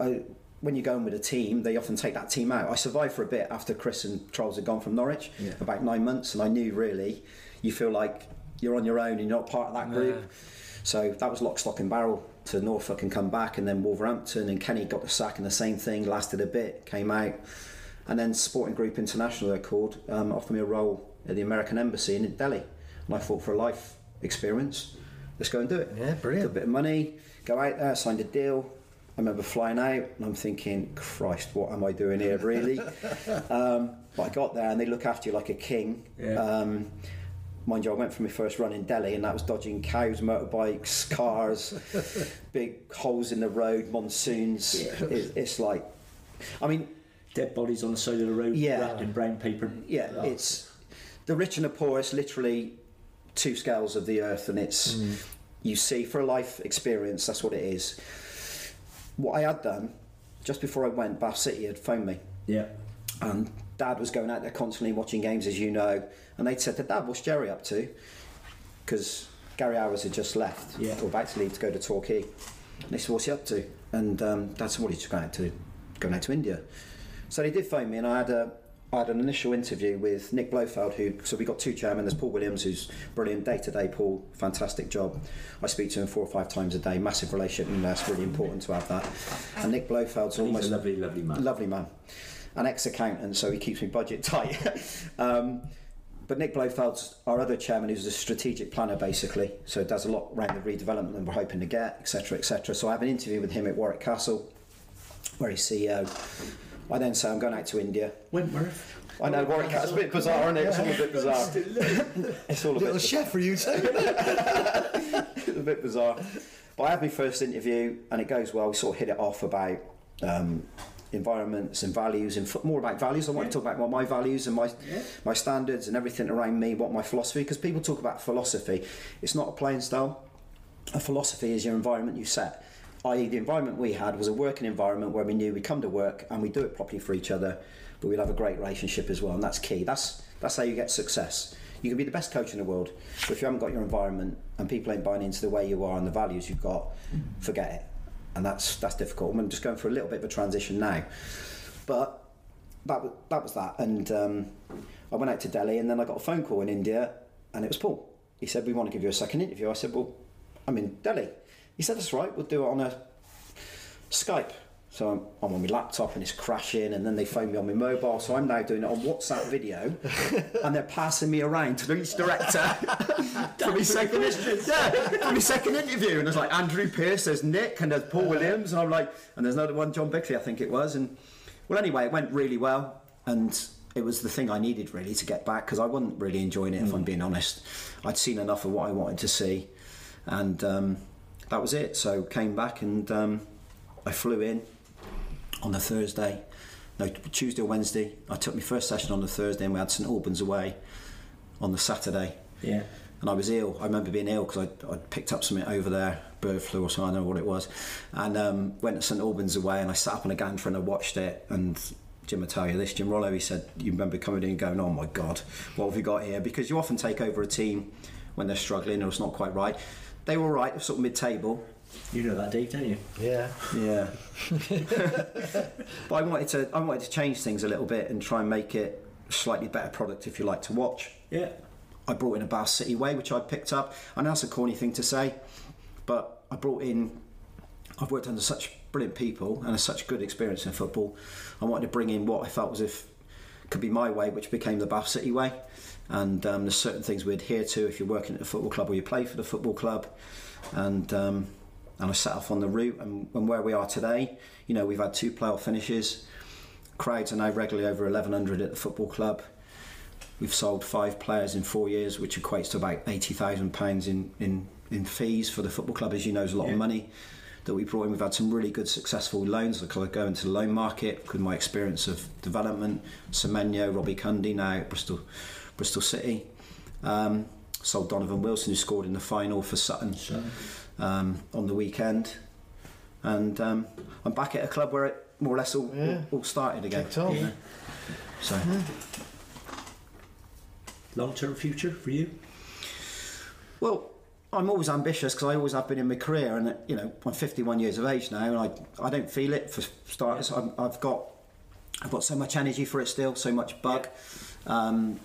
I, when you're going with a team, they often take that team out. I survived for a bit after Chris and Charles had gone from Norwich, Yeah. about nine months, and I knew really, you feel like you're on your own and you're not part of that group. So that was lock, stock, and barrel to Norfolk and come back, and then Wolverhampton and Kenny got the sack and the same thing lasted a bit, came out, and then Sporting Group International, they're called, um, offered me a role at the American Embassy in Delhi, and I thought for a life experience, let's go and do it. Yeah, brilliant. Got a bit of money, go out there, signed a deal. I remember flying out, and I'm thinking, Christ, what am I doing here, really? um, but I got there, and they look after you like a king. Yeah. Um, mind you, I went for my first run in Delhi, and that was dodging cows, motorbikes, cars, big holes in the road, monsoons. It, it's like, I mean, dead bodies on the side of the road, Yeah. wrapped in brown paper. yeah, Oh, it's the rich and the poor. It's literally two scales of the earth, and it's mm. you see for a life experience. That's what it is. What I had done just before I went, Bath City had phoned me, yeah. and Dad was going out there constantly watching games, as you know, and they'd said to Dad, "What's Jerry up to?" Because Gary Owers had just left, Yeah. or about to leave to go to Torquay. And they said, "What's he up to?" And um, Dad said, "Well, he's just going out to going out to India." So they did phone me, and I had a I had an initial interview with Nick Blofeld, who so we got two chairmen. There's Paul Williams, who's brilliant day to day. Paul, fantastic job. I speak to him four or five times a day. Massive relationship, and that's really important to have that. And Nick Blofeld's He's almost a lovely, lovely man. lovely man, an ex-accountant, so he keeps me budget tight. um, but Nick Blofeld's our other chairman, who's a strategic planner basically, so does a lot around the redevelopment that we're hoping to get, etc., etc. So I have an interview with him at Warwick Castle, where he's CEO. I then say I'm going out to India. Wentworth. I know Warwick Castle. Castle's a bit bizarre, isn't it? It's all a bit bizarre. it's all a Little bit chef for you too. it's a bit bizarre. But I had my first interview and it goes well. We sort of hit it off about um, environments and values and f- more about values. I want to talk about what my values and my my standards and everything around me, what my philosophy. Because people talk about philosophy, it's not a playing style. A philosophy is your environment you set. I.e., the environment we had was a working environment where we knew we'd come to work and we do it properly for each other, but we'd have a great relationship as well, and that's key. That's that's how you get success. You can be the best coach in the world, but if you haven't got your environment and people ain't buying into the way you are and the values you've got, forget it. And that's that's difficult. I'm just going through a little bit of a transition now, but that was, that was that. And um, I went out to Delhi, and then I got a phone call in India, and it was Paul. He said, "We want to give you a second interview." I said, "Well, I'm in Delhi." He said, "That's right. We'll do it on a Skype." So I'm, I'm on my laptop and it's crashing, and then they phone me on my mobile. So I'm now doing it on WhatsApp video, and they're passing me around to each director for my second, yeah, for my second interview. And there's like Andrew Pierce, there's Nick, and there's Paul Williams, and I'm like, and there's another one, John Bickley, I think it was. And well, anyway, it went really well, and it was the thing I needed really to get back because I wasn't really enjoying it, if I'm being honest. I'd seen enough of what I wanted to see, and um, that was it. So came back and um, I flew in on the Thursday, no Tuesday or Wednesday. I took my first session on the Thursday, and we had St Albans away on the Saturday. Yeah. And I was ill. I remember being ill because I'd, I'd picked up something over there, bird flu or something. I don't know what it was, and um, went to St Albans away, and I sat up on a gantry and I watched it. And Jim will tell you this. Jim Rollo, he said, you remember coming in and going, "Oh my God, what have we got here?" Because you often take over a team when they're struggling or it's not quite right. They were all right, sort of mid-table. You know that, Dave, don't you? yeah. Yeah. but I wanted to I wanted to change things a little bit and try and make it a slightly better product if you like to watch. Yeah. I brought in a Bath City way, which I picked up. I know that's a corny thing to say, but I brought in. I've worked under such brilliant people and a such good experience in football. I wanted to bring in what I felt was if could be my way, which became the Bath City way. And um, there's certain things we adhere to if you're working at a football club or you play for the football club. And um, and I set off on the route and, and where we are today. You know, we've had two playoff finishes. crowds are now regularly over 1,100 at the football club. We've sold five players in four years, which equates to about £80,000 in, in, in fees for the football club, as you know, is a lot Yeah. of money that we brought in. We've had some really good successful loans. I of go into the loan market with my experience of development. Semenyo, Robbie Cundy now at Bristol, Bristol City. Um, sold Donovan Wilson, who scored in the final for Sutton So, um, on the weekend. And um, I'm back at a club where it more or less all, Yeah. all, all started again. Kicked off. you know. So long-term future for you? Well, I'm always ambitious because I always have been in my career, and you know I'm 51 years of age now, and I I don't feel it for starters. I'm, I've got I've got so much energy for it still, so much bug, um,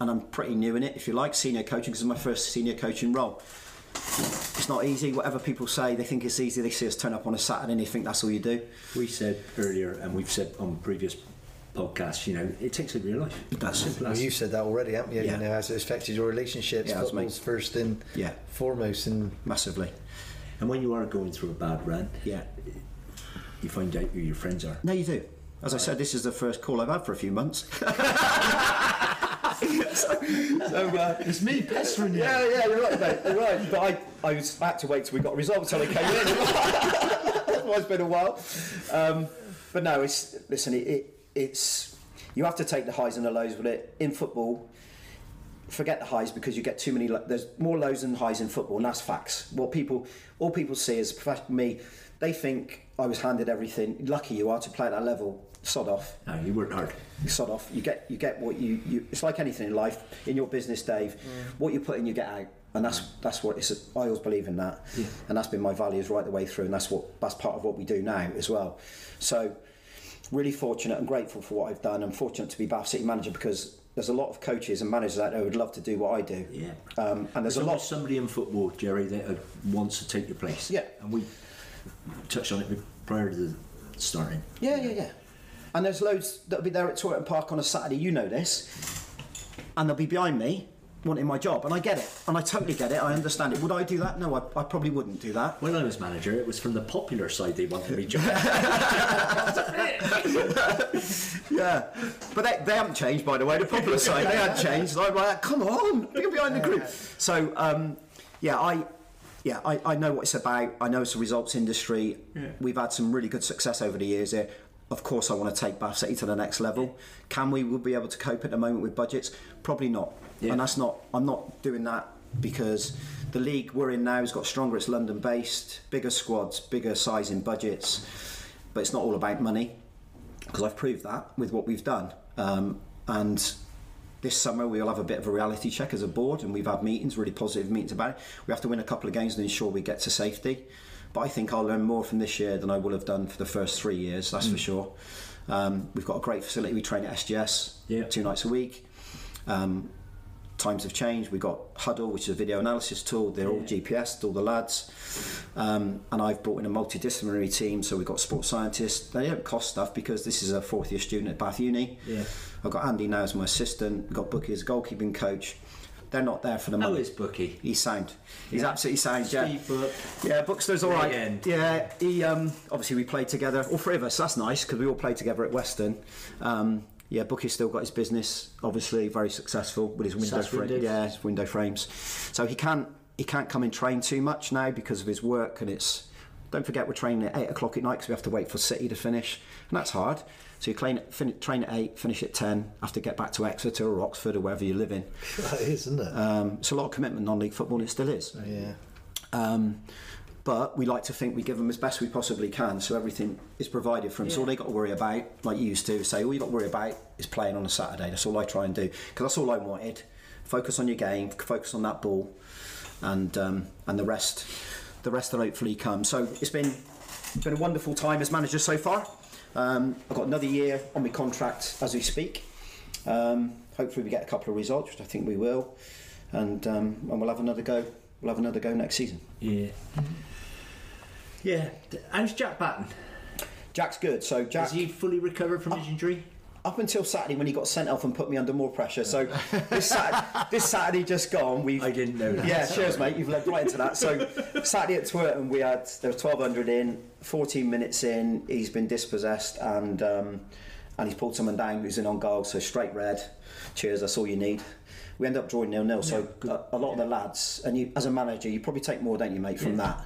and I'm pretty new in it, if you like. Senior coaching because it's my first senior coaching role. It's not easy. Whatever people say, they think it's easy. They see us turn up on a Saturday and they think that's all you do. We said earlier, and we've said on previous podcasts, you know, it takes over your life. It does. Simple Well, as. you said that already, haven't you? Yeah. You know, has it affected your relationships? Yeah, it. Football's first and Yeah, foremost, and massively. And when you are going through a bad run, Yeah. you find out who your friends are. No, you do. As I said, this is the first call I've had for a few months. so, uh, it's me pestering you. Yeah, yeah, you're right, mate. You're right. But I, I, was, I had to wait till we got results till I came in. That's why it's been a while. Um, but no, it's listen. It, it, it's you have to take the highs and the lows with it in football. Forget the highs because you get too many. There's more lows than highs in football, and that's facts. What people, all people see is me. They think I was handed everything. Lucky you are to play at that level. Sod off No, you worked hard. you sod off. You get you get what you, you it's like anything in life. In your business, Dave, what you put in, you get out, and that's that's what it's. I always believe in that, and that's been my values right the way through, and that's what that's part of what we do now as well. So, really fortunate and grateful for what I've done. I'm fortunate to be Bath City manager because there's a lot of coaches and managers out there who would love to do what I do. Yeah. Um, and there's There's a lot. always somebody in football, Jerry, that uh, wants to take your place. Yeah. And we touched on it prior to the starting. Yeah, yeah, yeah. And there's loads that'll be there at Twerton Park on a Saturday. You know this, and they'll be behind me wanting my job, and I get it, and I totally get it. I understand it. Would I do that? No, I, I probably wouldn't do that. When I was manager, it was from the popular side they wanted me to. Yeah, but they, they haven't changed, by the way. The popular side, they hadn't changed. I'm like, come on, get behind the group. So, um, yeah, I, yeah, I, I know what it's about. I know it's a results industry. We've had some really good success over the years here. Of course, I want to take Bath City to the next level. Can we? Will be able to cope at the moment with budgets? Probably not. Yeah. And that's not. I'm not doing that because the league we're in now has got stronger. It's London based, bigger squads, bigger size in budgets. But it's not all about money because I've proved that with what we've done. Um, and this summer we'll have a bit of a reality check as a board, and we've had meetings, really positive meetings about it. We have to win a couple of games and ensure we get to safety. But I think I'll learn more from this year than I will have done for the first three years. That's for sure. Um, we've got a great facility. We train at SGS Yeah. two nights a week. Um, times have changed. We've got Hudl, which is a video analysis tool. They're all GPS, all the lads. Um, and I've brought in a multidisciplinary team. So we've got sports scientists. They don't cost stuff because this is a fourth year student at Bath Uni. Yeah. I've got Andy now as my assistant. We've got Bookie as a goalkeeping coach. They're not there for the How money. is Bookie? He's sound. He's Yeah. absolutely sound. Yeah. Steve Book. Yeah, Bookster's all right. End. Yeah, he um, obviously we played together. All three of us. That's nice because we all played together at Weston. Um, yeah, Bookie's still got his business. Obviously, very successful with his window frames. Yeah, his window frames. So he can't he can't come and train too much now because of his work and it's. Don't forget we're training at eight o'clock at night because we have to wait for City to finish, and that's hard. So you train, fin- train at eight, finish at ten, have to get back to Exeter or Oxford or wherever you live in. That is, isn't it? Um, it's a lot of commitment non-league football. It still is. yeah. Um, but we like to think we give them as best we possibly can, so everything is provided for them. So all they got to worry about, like you used to say, all you got to worry about is playing on a Saturday. That's all I try and do because that's all I wanted. Focus on your game, focus on that ball, and um, and the rest, the rest will hopefully come. So it's been it's been a wonderful time as manager so far. Um, I've got another year on my contract as we speak. Um, hopefully we get a couple of results, which I think we will, and um, and we'll have another go. We'll have another go next season. Yeah. Yeah. How's Jack Batten? Jack's good. So Jack, Has he fully recovered from his injury? Up until Saturday when he got sent off and put me under more pressure. So this Saturday, this Saturday just gone, we've I didn't know that. yeah, cheers, mate. You've led right into that. So Saturday at Twerton, we had there was twelve hundred in, fourteen minutes in, he's been dispossessed and um, and he's pulled someone down who's in on goal, so straight red. Cheers, that's all you need. We end up drawing nil nil. So a, a lot of the lads, and you as a manager, you probably take more, don't you, mate, from that.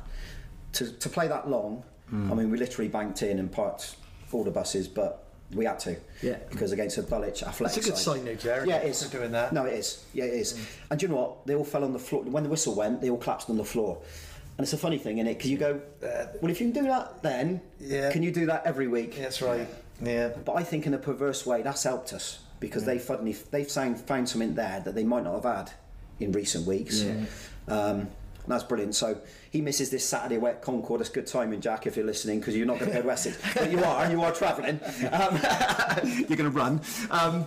To to play that long, I mean, we literally banked in and parked all the buses, but we had to. Yeah. Because against a Dulwich athletic It's a good side. sign, though, Jared. Yeah, it is. For doing that. No, it is. Yeah, it is. And do you know what? They all fell on the floor. When the whistle went, they all collapsed on the floor. And it's a funny thing, isn't it? Because you go, well, if you can do that then, Yeah. can you do that every week? That's right. Yeah. But I think in a perverse way, that's helped us because they suddenly they've found, found something there that they might not have had in recent weeks. Um, and that's brilliant. So he misses this Saturday away at Concord. It's good timing, Jack, if you're listening, because you're not going to go to Essex. but you are, you are travelling. Um, you're going to run. Um,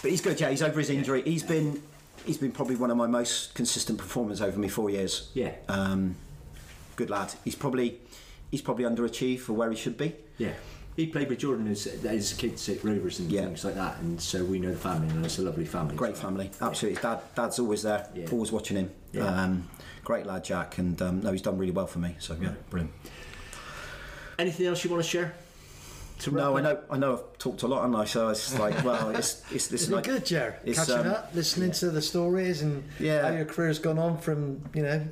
but he's good, yeah. He's over his injury. He's been he's been probably one of my most consistent performers over me four years. Yeah. Um, good lad. He's probably he's probably underachieved for where he should be. Yeah. He played with Jordan as, as kids at Rovers and Yeah. things like that, and so we know the family, and it's a lovely family. Great family, absolutely. Dad, Dad's always there, Yeah. always watching him. Yeah. Um, great lad, Jack, and um, no, he's done really well for me. So yeah, brilliant. Anything else you want to share? To No, I know, I know, I've talked a lot, haven't I? So it's like, well, it's it's this like good, Jer. Catching um, up, listening to the stories and Yeah. how your career's gone on from, you know,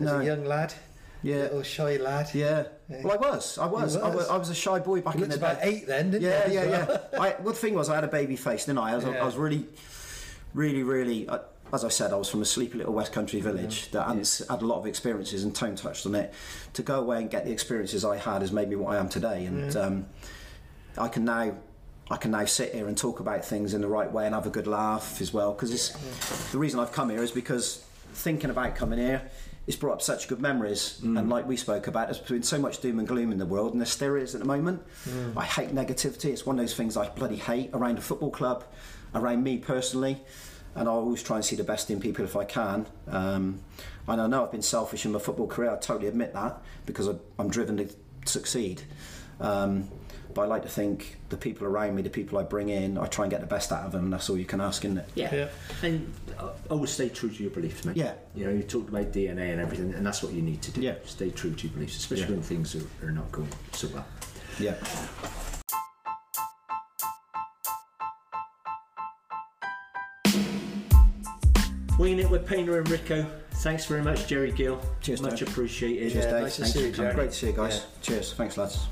as No. a young lad, Yeah. little shy lad. Yeah. Yeah. Well, I was, I was, You I was, was. I was a shy boy back You in the about day. eight then, didn't Yeah, you? yeah, yeah. I, well, the thing was, I had a baby face, didn't I? I was, Yeah. I was really, really, really. I, as I said, I was from a sleepy little West Country village that hadn't had a lot of experiences, and Tone touched on it. To go away and get the experiences I had has made me what I am today, and um, I can now. I can now sit here and talk about things in the right way and have a good laugh as well. Because the reason I've come here is because thinking about coming here, it's brought up such good memories. And like we spoke about, there's been so much doom and gloom in the world, and there still is at the moment. I hate negativity. It's one of those things I bloody hate around a football club, around me personally. And I always try and see the best in people if I can. Um, and I know I've been selfish in my football career. I totally admit that because I- I'm driven to succeed. Um, but I like to think the people around me, the people I bring in, I try and get the best out of them. And that's all you can ask, isn't it? Yeah. Yeah. And uh, always stay true to your beliefs, mate. Yeah. You know, you talked about DNA and everything, and that's what you need to do. Yeah. Stay true to your beliefs, especially Yeah. when things are, are not going so well. Yeah. Winging it with Painter and Rico. Thanks very much, Jerry Gill. Cheers, Much Dave. appreciated. Cheers, Yeah, Dave. nice to see you, you. Jerry. Great to see you guys. Yeah. Cheers. Thanks, lads.